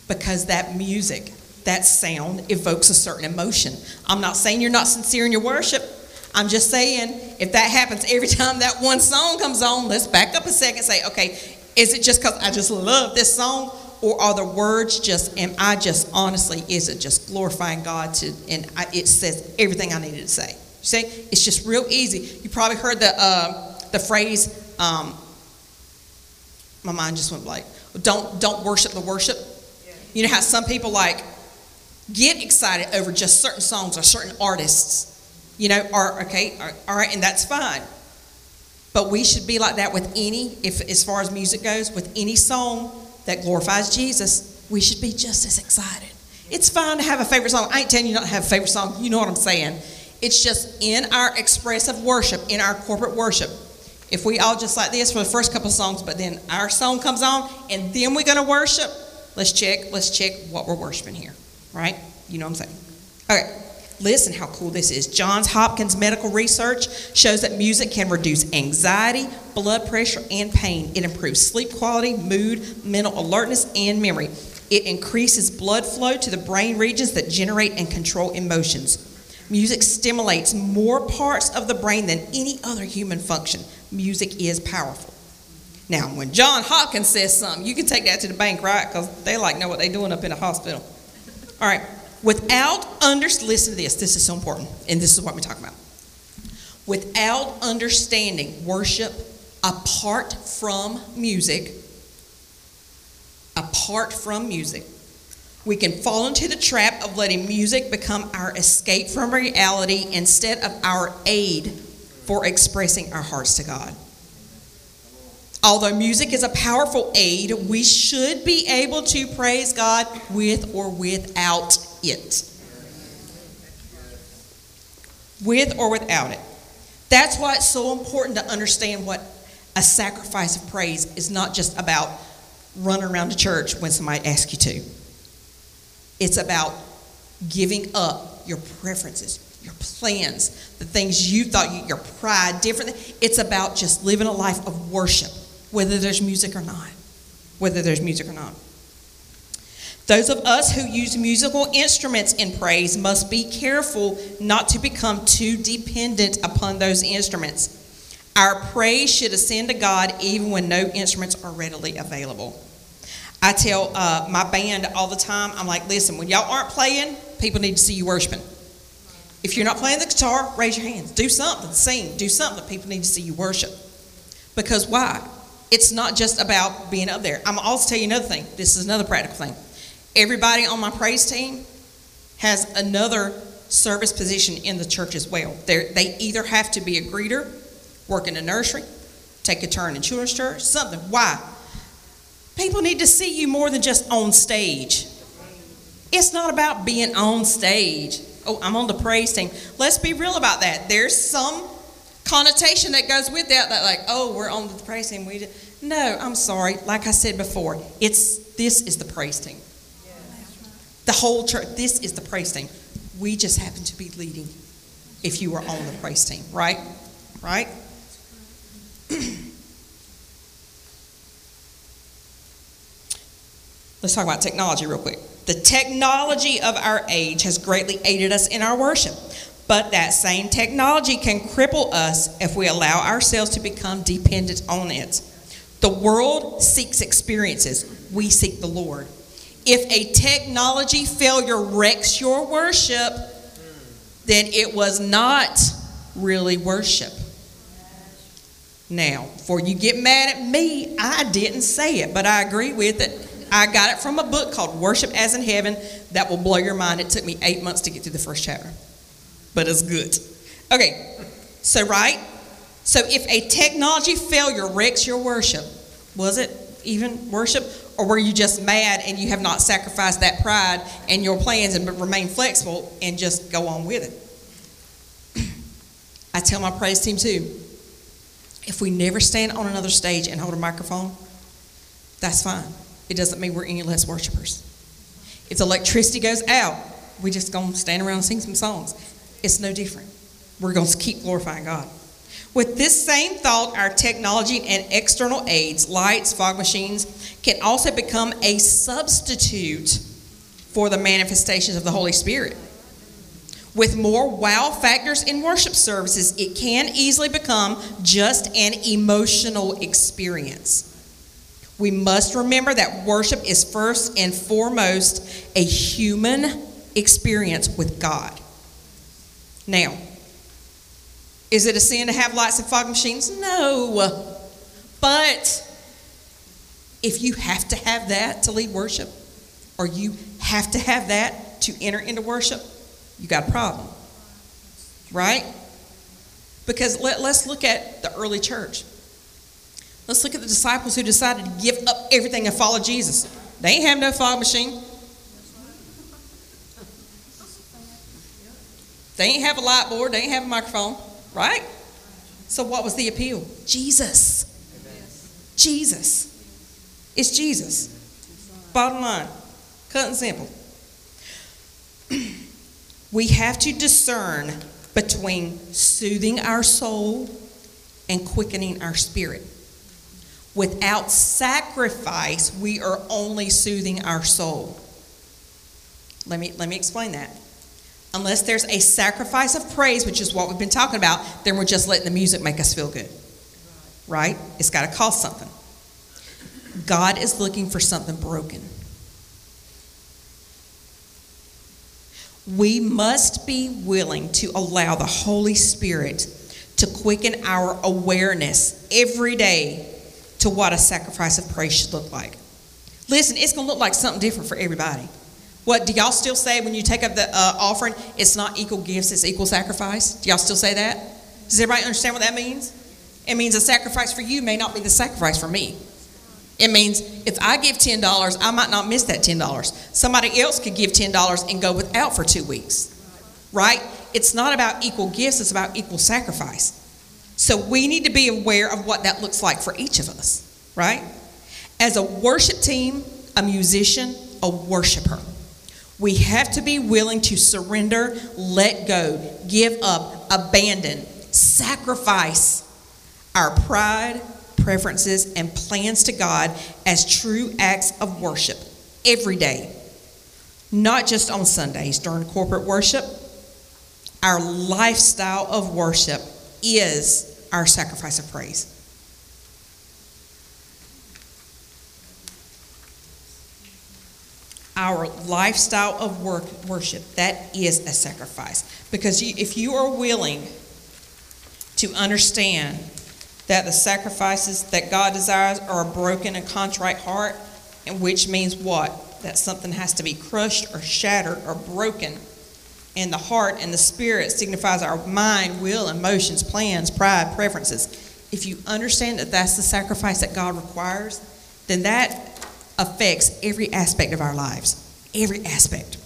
Because that music, that sound evokes a certain emotion. I'm not saying you're not sincere in your worship. I'm just saying if that happens every time that one song comes on, let's back up a second say, okay, is it just because I just love this song? Or are the words just, am I just honestly, is it just glorifying God to, and I, it says everything I needed to say? You see, it's just real easy. You probably heard the, uh, the phrase, um, my mind just went blank. Don't, don't worship the worship. You know how some people like get excited over just certain songs or certain artists, you know, are okay, all right, and that's fine. But we should be like that with any, if as far as music goes, with any song that glorifies Jesus, we should be just as excited. It's fine to have a favorite song. I ain't telling you not to have a favorite song. You know what I'm saying. It's just in our expressive worship, in our corporate worship. If we all just like this for the first couple songs, but then our song comes on and then we're going to worship, let's check, let's check what we're worshiping here, right? You know what I'm saying? Okay. Listen how cool this is. Johns Hopkins medical research shows that music can reduce anxiety, blood pressure, and pain. It improves sleep quality, mood, mental alertness, and memory. It increases blood flow to the brain regions that generate and control emotions. Music stimulates more parts of the brain than any other human function. Music is powerful. Now, when John Hopkins says something, you can take that to the bank, right? Because they like know what they're doing up in a hospital. All right. Without under listen to this. This is so important, and this is what we're talking about. Without understanding worship apart from music, apart from music, we can fall into the trap of letting music become our escape from reality instead of our aid for expressing our hearts to God. Although music is a powerful aid, we should be able to praise God with or without it. With or without it. That's why it's so important to understand what a sacrifice of praise is not just about running around the church when somebody asks you to. It's about giving up your preferences, your plans, the things you thought you, your pride, different. It's about just living a life of worship, whether there's music or not. Whether there's music or not. Those of us who use musical instruments in praise must be careful not to become too dependent upon those instruments. Our praise should ascend to God even when no instruments are readily available. I tell uh, my band all the time, I'm like, listen, when y'all aren't playing, people need to see you worshiping. If you're not playing the guitar, raise your hands. Do something, sing, do something. People need to see you worship. Because why? It's not just about being up there. I'm also tell you another thing. This is another practical thing. Everybody on my praise team has another service position in the church as well. They're, they either have to be a greeter, work in a nursery, take a turn in children's church, something. Why? People need to see you more than just on stage. It's not about being on stage. Oh, I'm on the praise team. Let's be real about that. There's some connotation that goes with that, that like, oh, we're on the praise team. We did. no, I'm sorry. Like I said before, it's this is the praise team. The whole church. This is the praise team. We just happen to be leading. If you were on the praise team, right? Right? Let's talk about technology real quick. The technology of our age has greatly aided us in our worship, but that same technology can cripple us if we allow ourselves to become dependent on it. The world seeks experiences, we seek the Lord. If a technology failure wrecks your worship, then it was not really worship. Now, before you get mad at me, I didn't say it, but I agree with it. I got it from a book called Worship as in Heaven that will blow your mind. It took me eight months to get through the first chapter, but it's good. Okay, so right? So if a technology failure wrecks your worship, was it even worship? Or were you just mad and you have not sacrificed that pride and your plans and remain flexible and just go on with it? I tell my praise team too If we never stand on another stage and hold a microphone, that's fine. It doesn't mean we're any less worshipers. If the electricity goes out, we just gonna stand around and sing some songs. It's no different. We're gonna keep glorifying God. With this same thought, our technology and external aids, lights, fog machines, can also become a substitute for the manifestations of the Holy Spirit. With more wow factors in worship services, it can easily become just an emotional experience. We must remember that worship is first and foremost a human experience with God. Now, is it a sin to have lights and fog machines? No. But if you have to have that to lead worship, or you have to have that to enter into worship, you got a problem. Right? Because let, let's look at the early church. Let's look at the disciples who decided to give up everything and follow Jesus. They ain't have no fog machine. They ain't have a light board. They ain't have a microphone. Right? So what was the appeal? Jesus. Jesus. It's Jesus. Bottom line. Cut and simple. we have to discern between soothing our soul and quickening our spirit. Without sacrifice, we are only soothing our soul. Let me, let me explain that. Unless there's a sacrifice of praise, which is what we've been talking about, then we're just letting the music make us feel good. Right? It's got to cost something. God is looking for something broken. We must be willing to allow the Holy Spirit to quicken our awareness every day to what a sacrifice of praise should look like. Listen, it's going to look like something different for everybody. What do y'all still say when you take up the uh, offering? It's not equal gifts, it's equal sacrifice. Do y'all still say that? Does everybody understand what that means? It means a sacrifice for you may not be the sacrifice for me. It means if I give $10, I might not miss that $10. Somebody else could give $10 and go without for two weeks. Right? It's not about equal gifts, it's about equal sacrifice. So we need to be aware of what that looks like for each of us, right? As a worship team, a musician, a worshiper, we have to be willing to surrender, let go, give up, abandon, sacrifice our pride, preferences, and plans to God as true acts of worship every day, not just on Sundays during corporate worship. Our lifestyle of worship is our sacrifice of praise. Our lifestyle of work, worship, that is a sacrifice. Because you, if you are willing to understand that the sacrifices that God desires are a broken and contrite heart, and which means what? That something has to be crushed or shattered or broken and the heart and the spirit signifies our mind, will, emotions, plans, pride, preferences. If you understand that that's the sacrifice that God requires, then that affects every aspect of our lives. Every aspect.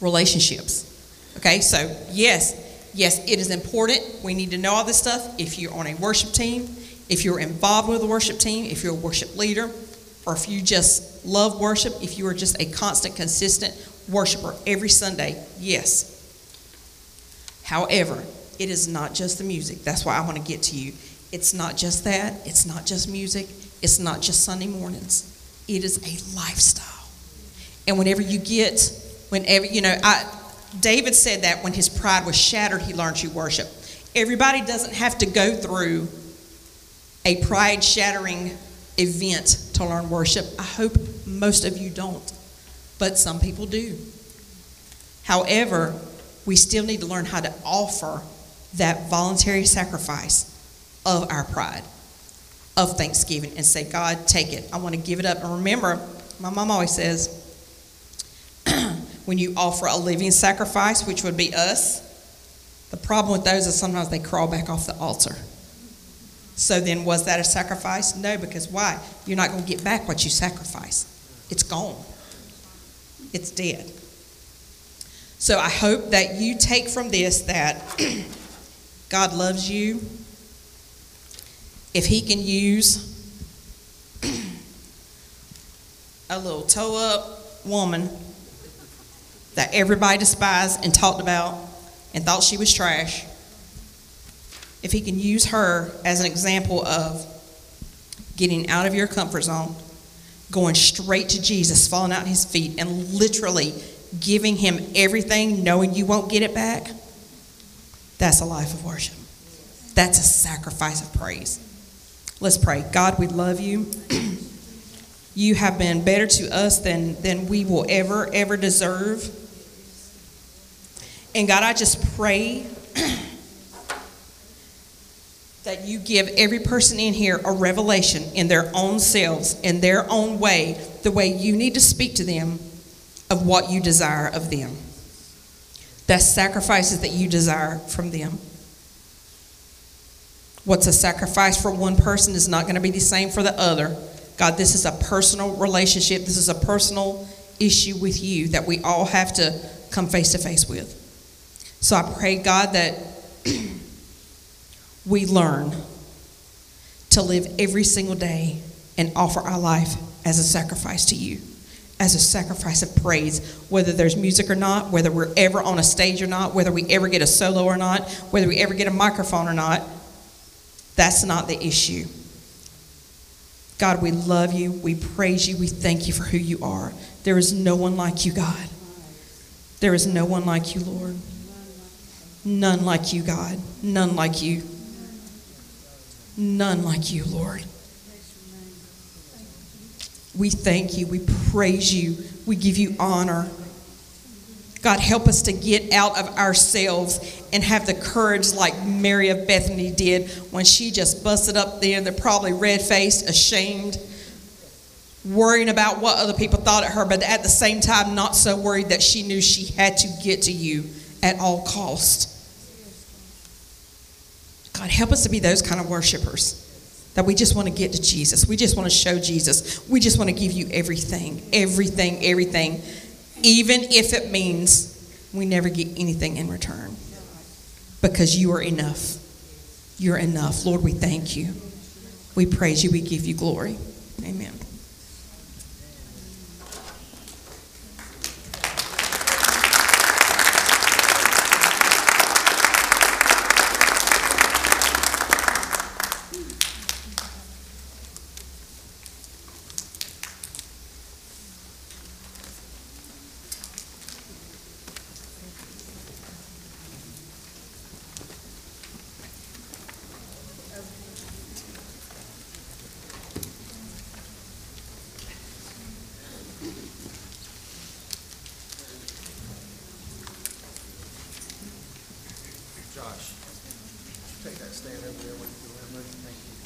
Relationships. Okay, so yes, yes, it is important. We need to know all this stuff. If you're on a worship team, if you're involved with a worship team, if you're a worship leader, or if you just love worship, if you are just a constant, consistent worshiper every Sunday, yes. However, it is not just the music. That's why I want to get to you. It's not just that. It's not just music. It's not just Sunday mornings. It is a lifestyle. And whenever you get, whenever, you know, I, David said that when his pride was shattered, he learned to worship. Everybody doesn't have to go through a pride shattering event to learn worship. I hope most of you don't but some people do. However, we still need to learn how to offer that voluntary sacrifice of our pride, of thanksgiving, and say, God, take it. I want to give it up. And remember, my mom always says, when you offer a living sacrifice, which would be us, the problem with those is sometimes they crawl back off the altar. So then, was that a sacrifice? No, because why? You're not going to get back what you sacrifice. It's gone it's dead. So I hope that you take from this that God loves you, if he can use a little toe up woman that everybody despised and talked about and thought she was trash, if he can use her as an example of getting out of your comfort zone, going straight to Jesus, falling at his feet, and literally giving him everything, knowing you won't get it back, that's a life of worship. That's a sacrifice of praise. Let's pray. God, we love you. you have been better to us than, than we will ever, ever deserve. And God, I just pray that you give every person in here a revelation in their own selves, in their own way, the way you need to speak to them of what you desire of them. That's sacrifices that you desire from them. What's a sacrifice for one person is not going to be the same for the other. God, this is a personal relationship. This is a personal issue with you that we all have to come face to face with. So I pray, God, that we learn to live every single day and offer our life as a sacrifice to you, as a sacrifice of praise, whether there's music or not, whether we're ever on a stage or not, whether we ever get a solo or not, whether we ever get a microphone or not. That's not the issue. God, we love you. We praise you. We thank you for who you are. There is no one like you, God. There is no one like you, Lord. None like you, God. None like you. None like you, Lord. We thank you. We praise you. We give you honor. God, help us to get out of ourselves and have the courage like Mary of Bethany did when she just busted up there they're probably red faced, ashamed, worrying about what other people thought of her, but at the same time, not so worried that she knew she had to get to you at all cost. God, help us to be those kind of worshipers that we just want to get to Jesus. We just want to show Jesus. We just want to give you everything, everything, everything, even if it means we never get anything in return. Because you are enough. You're enough. Lord, we thank you. We praise you. We give you glory. Amen. Josh, take that stand over there with the delivery. Thank you.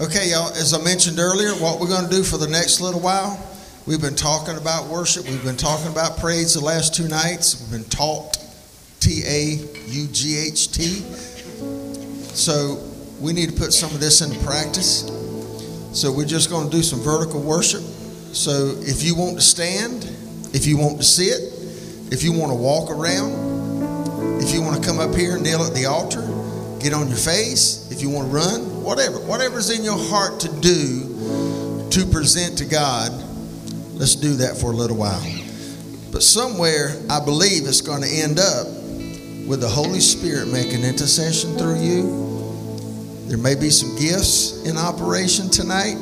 Okay, y'all, as I mentioned earlier, what we're going to do for the next little while, we've been talking about worship. We've been talking about praise the last two nights. We've been taught T A U G H T. So we need to put some of this into practice. So we're just going to do some vertical worship. So if you want to stand, if you want to sit, if you want to walk around, if you want to come up here and kneel at the altar, get on your face, if you want to run, whatever, whatever's in your heart to do to present to God, let's do that for a little while. But somewhere, I believe it's going to end up with the Holy Spirit making intercession through you. There may be some gifts in operation tonight.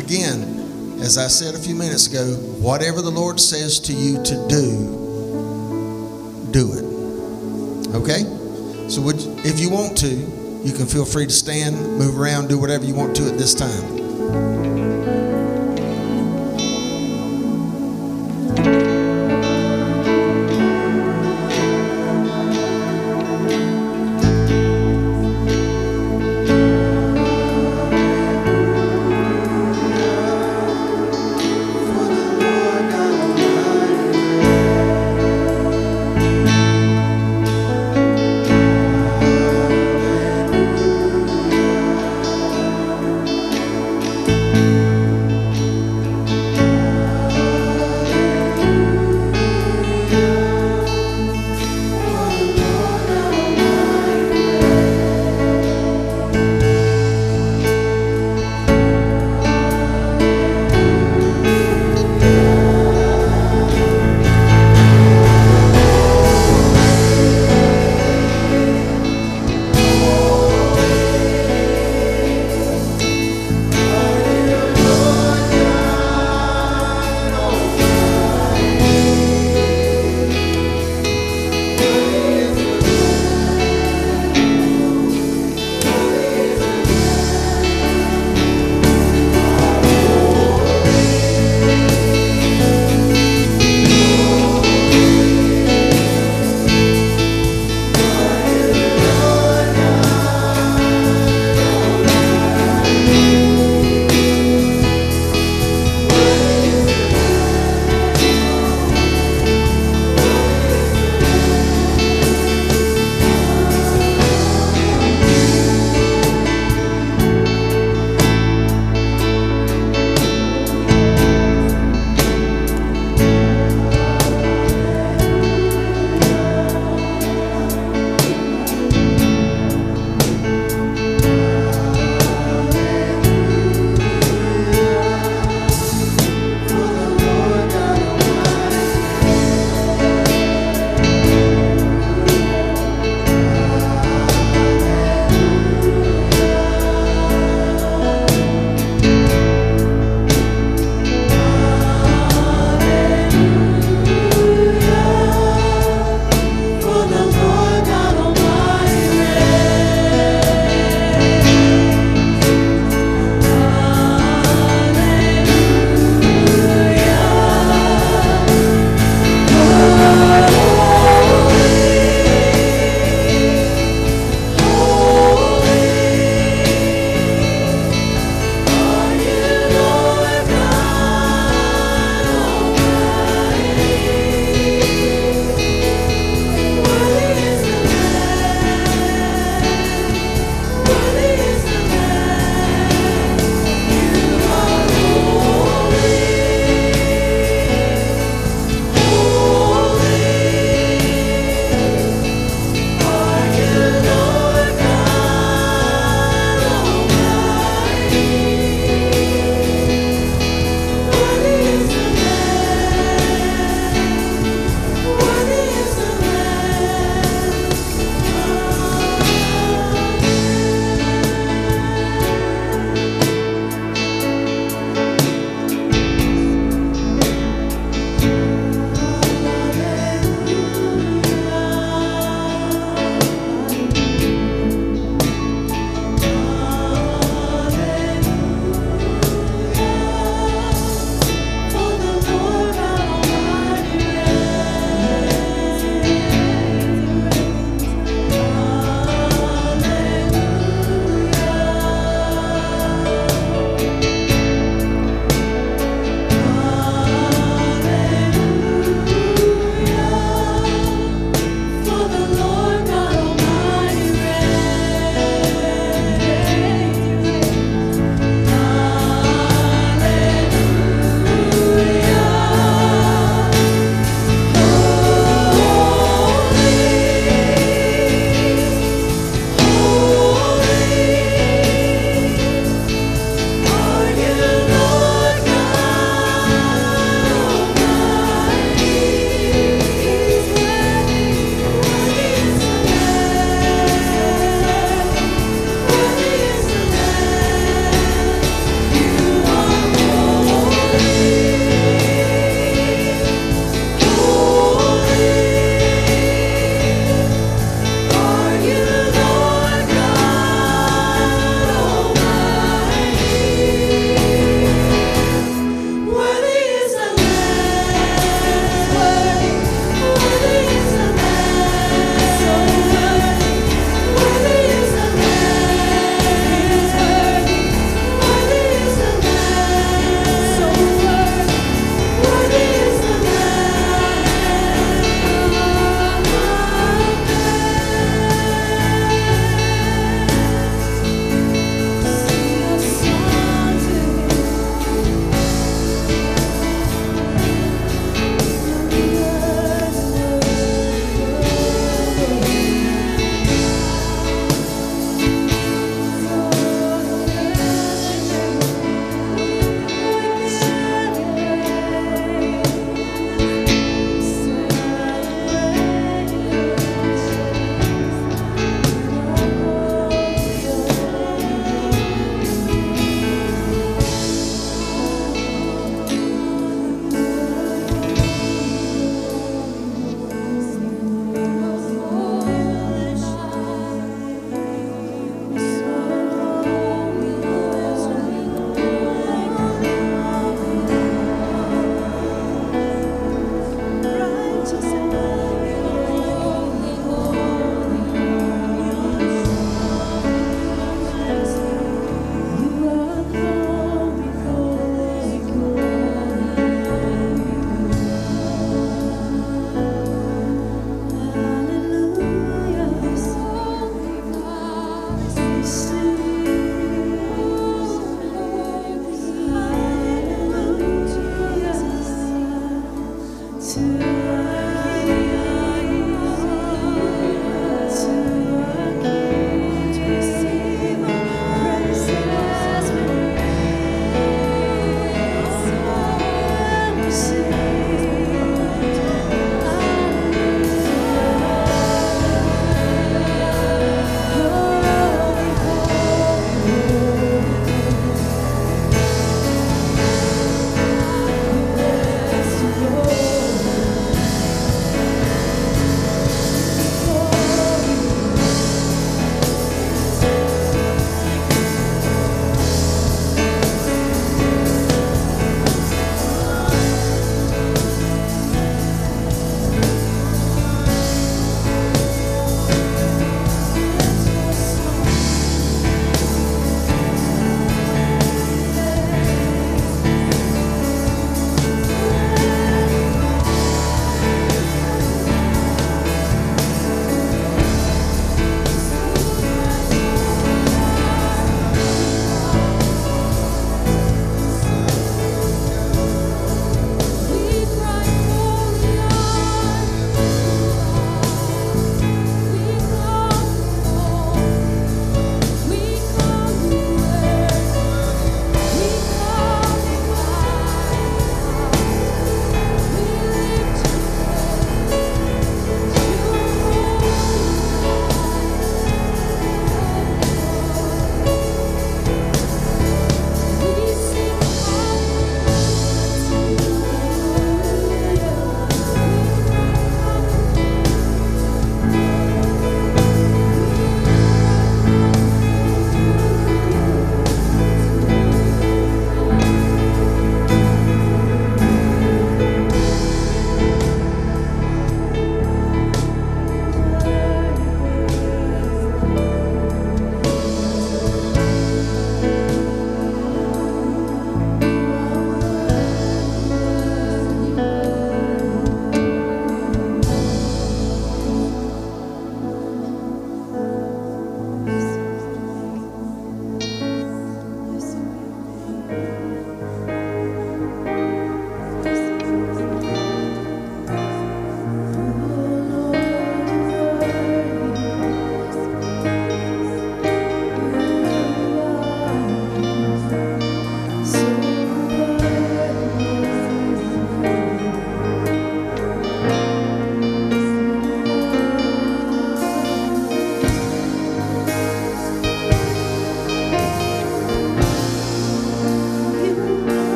Again, as I said a few minutes ago, whatever the Lord says to you to do, do it. Okay? So would, if you want to, you can feel free to stand, move around, do whatever you want to at this time.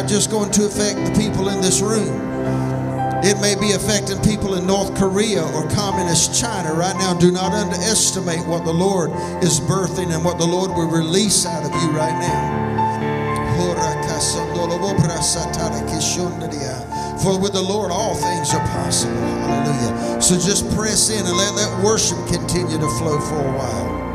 Not just going to affect the people in this room. It may be affecting people in North Korea or communist China. Right now, do not underestimate what the Lord is birthing and what the Lord will release out of you right now. For with the Lord, all things are possible. Hallelujah. So just press in and let that worship continue to flow for a while.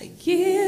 I give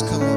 guys come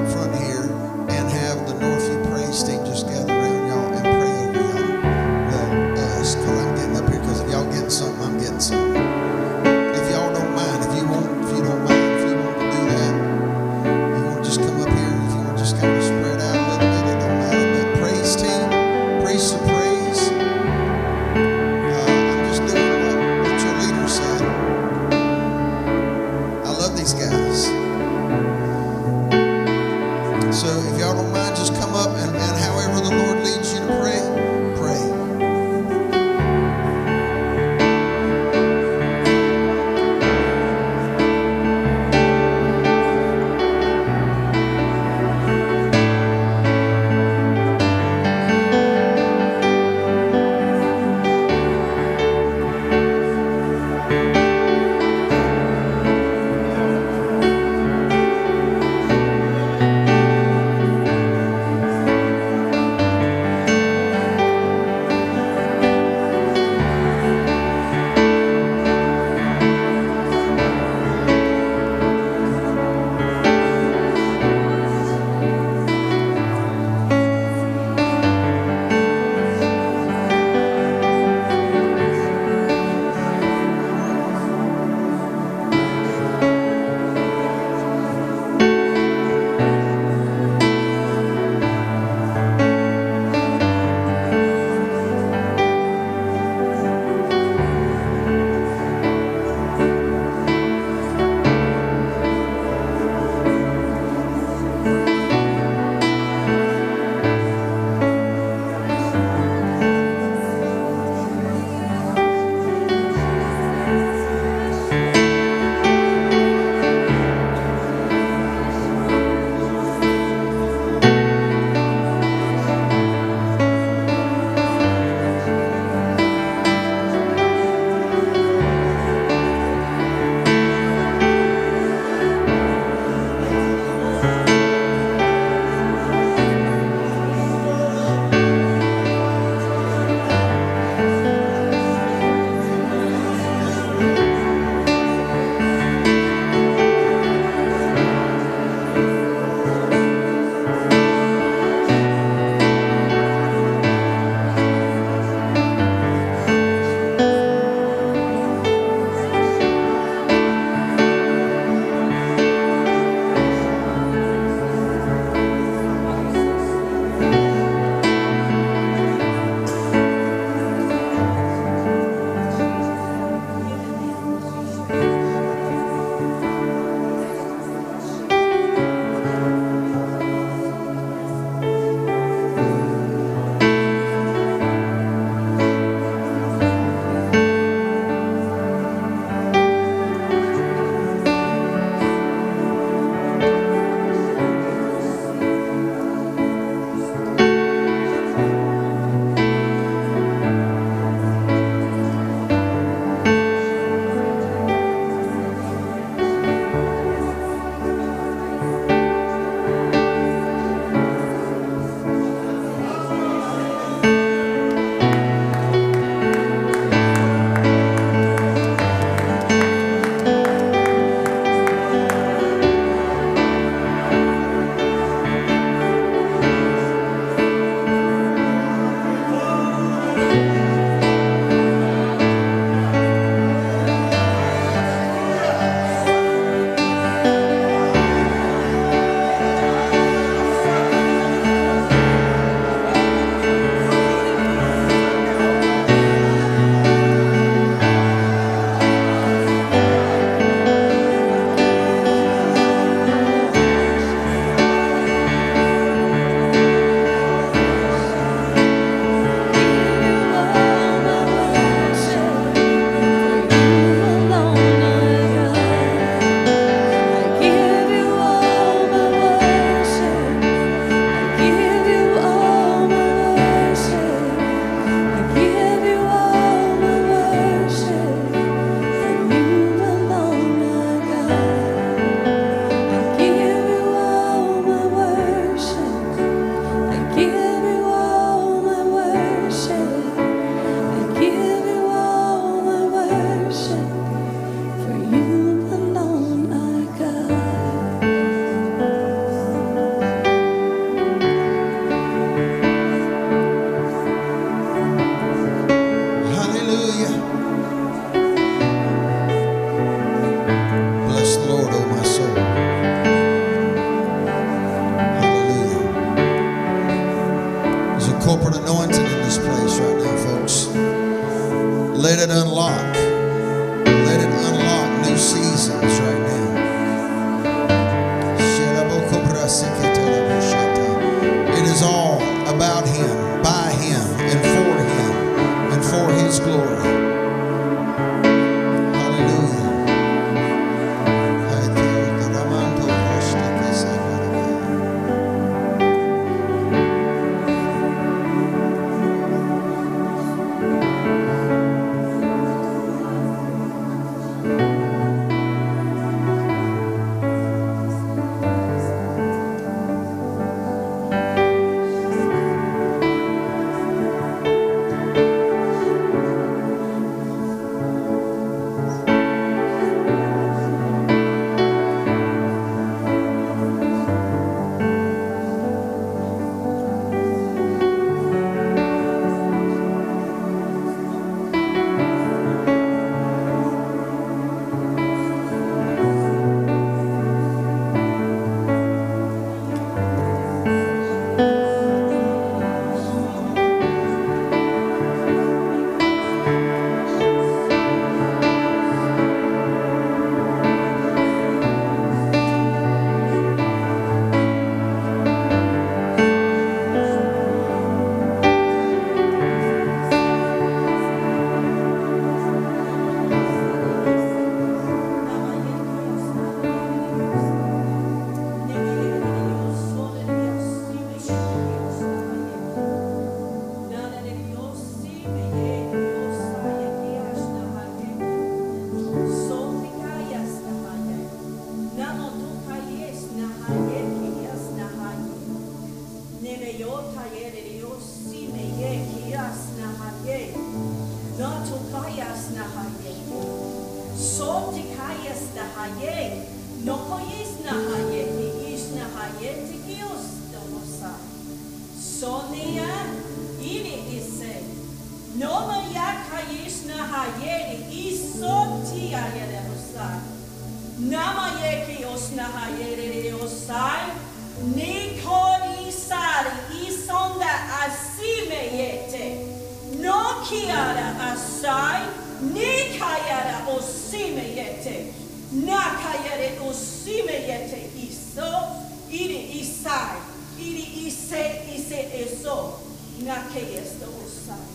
iri isai, iri ise ise eso. Na keyesto osai.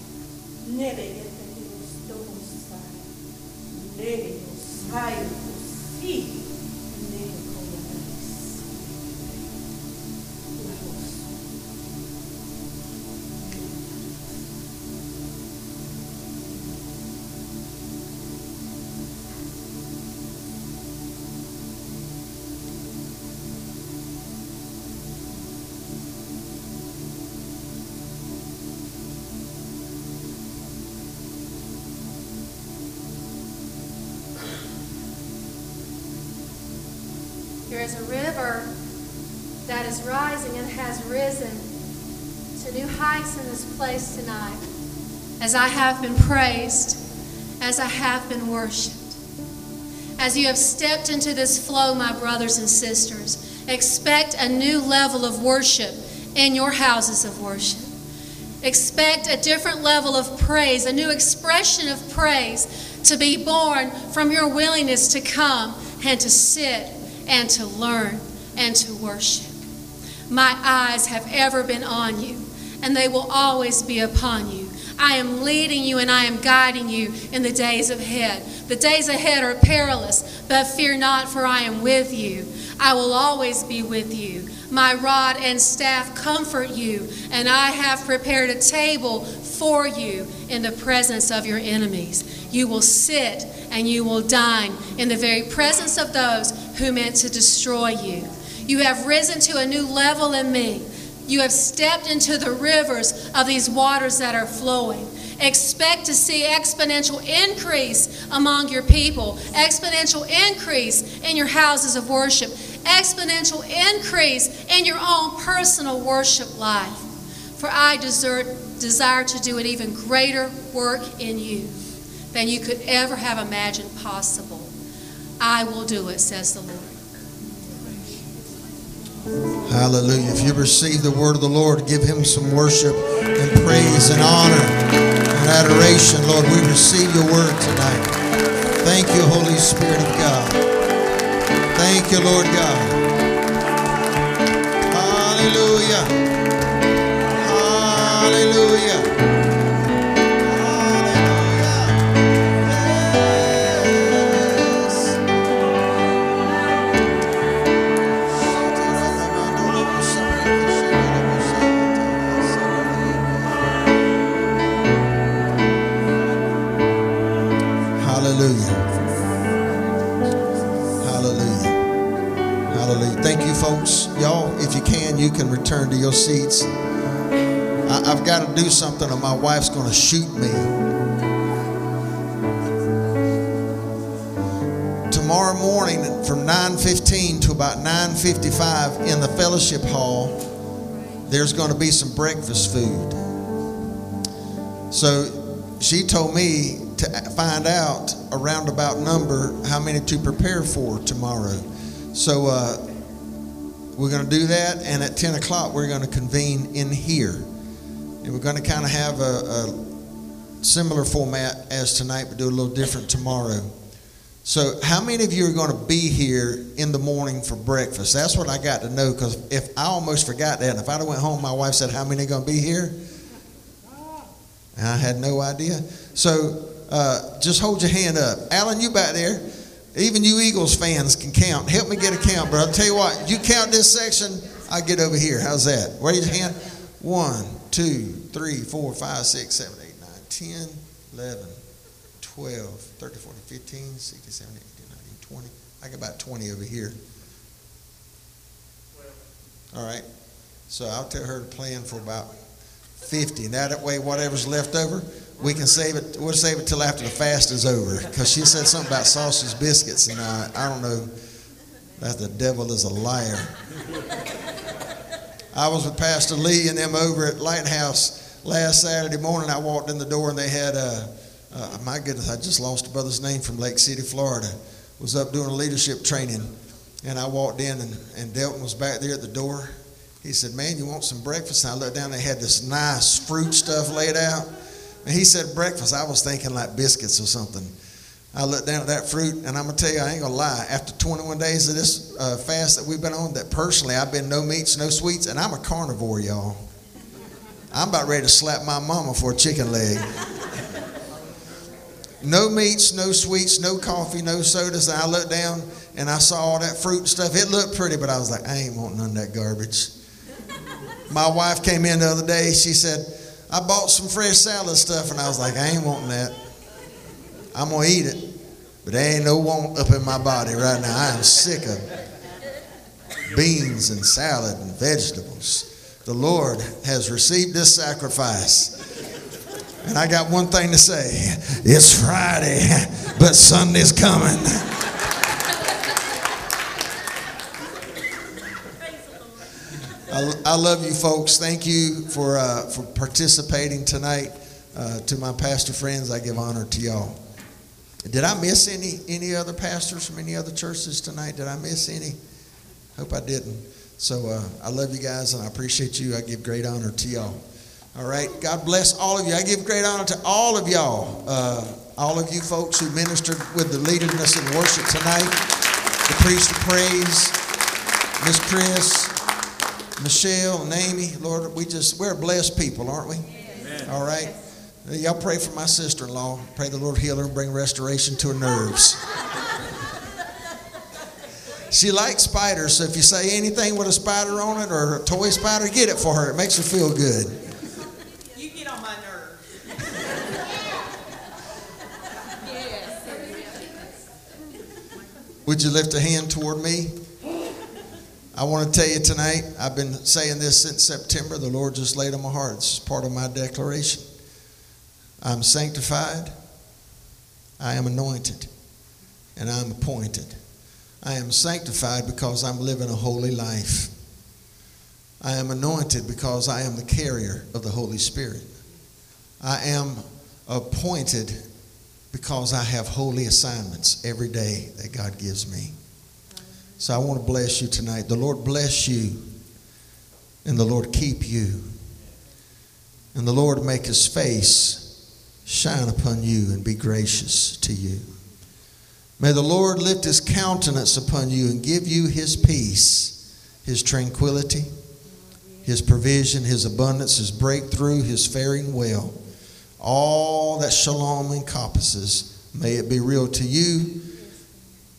Nebe yete yosto osai. Nebe osai osi. Is a river that is rising and has risen to new heights in this place tonight. As I have been praised, as I have been worshiped. As you have stepped into this flow, my brothers and sisters, expect a new level of worship in your houses of worship. Expect a different level of praise, a new expression of praise to be born from your willingness to come and to sit and to learn and to worship. My eyes have ever been on you, and they will always be upon you. I am leading you and I am guiding you in the days ahead. The days ahead are perilous, but fear not, for I am with you. I will always be with you. My rod and staff comfort you, and I have prepared a table for you in the presence of your enemies. You will sit and you will dine in the very presence of those who meant to destroy you. You have risen to a new level in me. You have stepped into the rivers of these waters that are flowing. Expect to see exponential increase among your people, exponential increase in your houses of worship, exponential increase in your own personal worship life. For I desert, desire to do an even greater work in you than you could ever have imagined possible. I will do it, says the Lord. Hallelujah. If you receive the word of the Lord, give him some worship and praise and honor and adoration. Lord, we receive your word tonight. Thank you, Holy Spirit of God. Thank you, Lord God. Hallelujah. Hallelujah. Folks. Y'all, if you can, you can return to your seats. I, I've got to do something, or my wife's going to shoot me. Tomorrow morning, from 9:15 to about 9:55 in the fellowship hall, there's going to be some breakfast food. So she told me to find out a roundabout number how many to prepare for tomorrow. So uh, we're going to do that, and at 10 o'clock we're going to convene in here, and we're going to kind of have a, a similar format as tonight, but do a little different tomorrow. So, how many of you are going to be here in the morning for breakfast? That's what I got to know because if I almost forgot that, and if I'd have went home, my wife said, "How many are going to be here?" And I had no idea. So, uh, just hold your hand up, Alan. You back there? Even you Eagles fans can count. Help me get a count, bro. I'll tell you what. You count this section, I get over here. How's that? Raise your hand. One, two, three, four, five, six, seven, eight, nine, ten, eleven. 12, 13, 14, 15, 16, 17, 18, 19, 20. I got about 20 over here. All right. So I'll tell her to plan for about 50. And that way, whatever's left over, we can save it. We'll save it till after the fast is over. Because she said something about sausage biscuits, and I, I don't know. That the devil is a liar. I was with Pastor Lee and them over at Lighthouse last Saturday morning. I walked in the door and they had a. Uh, my goodness, I just lost a brother's name from Lake City, Florida. Was up doing a leadership training, and I walked in, and, and Delton was back there at the door. He said, "Man, you want some breakfast?" And I looked down. They had this nice fruit stuff laid out, and he said, "Breakfast." I was thinking like biscuits or something. I looked down at that fruit, and I'm gonna tell you, I ain't gonna lie. After 21 days of this uh, fast that we've been on, that personally I've been no meats, no sweets, and I'm a carnivore, y'all. I'm about ready to slap my mama for a chicken leg. No meats, no sweets, no coffee, no sodas. And I looked down and I saw all that fruit and stuff. It looked pretty, but I was like, I ain't want none of that garbage. My wife came in the other day. She said, I bought some fresh salad stuff. And I was like, I ain't wanting that. I'm going to eat it. But there ain't no want up in my body right now. I am sick of beans and salad and vegetables. The Lord has received this sacrifice. And I got one thing to say it's Friday, but Sunday's coming. I, I love you folks. Thank you for, uh, for participating tonight. Uh, to my pastor friends, I give honor to y'all. Did I miss any, any other pastors from any other churches tonight? Did I miss any? Hope I didn't. So uh, I love you guys and I appreciate you. I give great honor to y'all. All right. God bless all of you. I give great honor to all of y'all. Uh, all of you folks who ministered with the leaderness and worship tonight. The priest of praise, Miss Chris, Michelle, and Amy. Lord, we just, we're blessed people, aren't we? All right. Y'all pray for my sister-in-law. Pray the Lord heal her and bring restoration to her nerves. She likes spiders, so if you say anything with a spider on it or a toy spider, get it for her. It makes her feel good. You get on my nerves. Would you lift a hand toward me? I want to tell you tonight, I've been saying this since September. The Lord just laid on my heart. It's part of my declaration. I'm sanctified, I am anointed, and I'm appointed. I am sanctified because I'm living a holy life. I am anointed because I am the carrier of the Holy Spirit. I am appointed because I have holy assignments every day that God gives me. So I want to bless you tonight. The Lord bless you And the Lord keep you. And the Lord make his face shine upon you and be gracious to you. May the Lord lift his countenance upon you and give you his peace, his tranquility, his provision, his abundance, his breakthrough, his faring well. All that shalom encompasses, may it be real to you,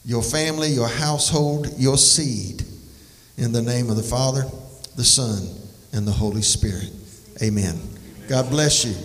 your family, your household, your seed. In the name of the Father, the Son, and the Holy Spirit. Amen. God bless you.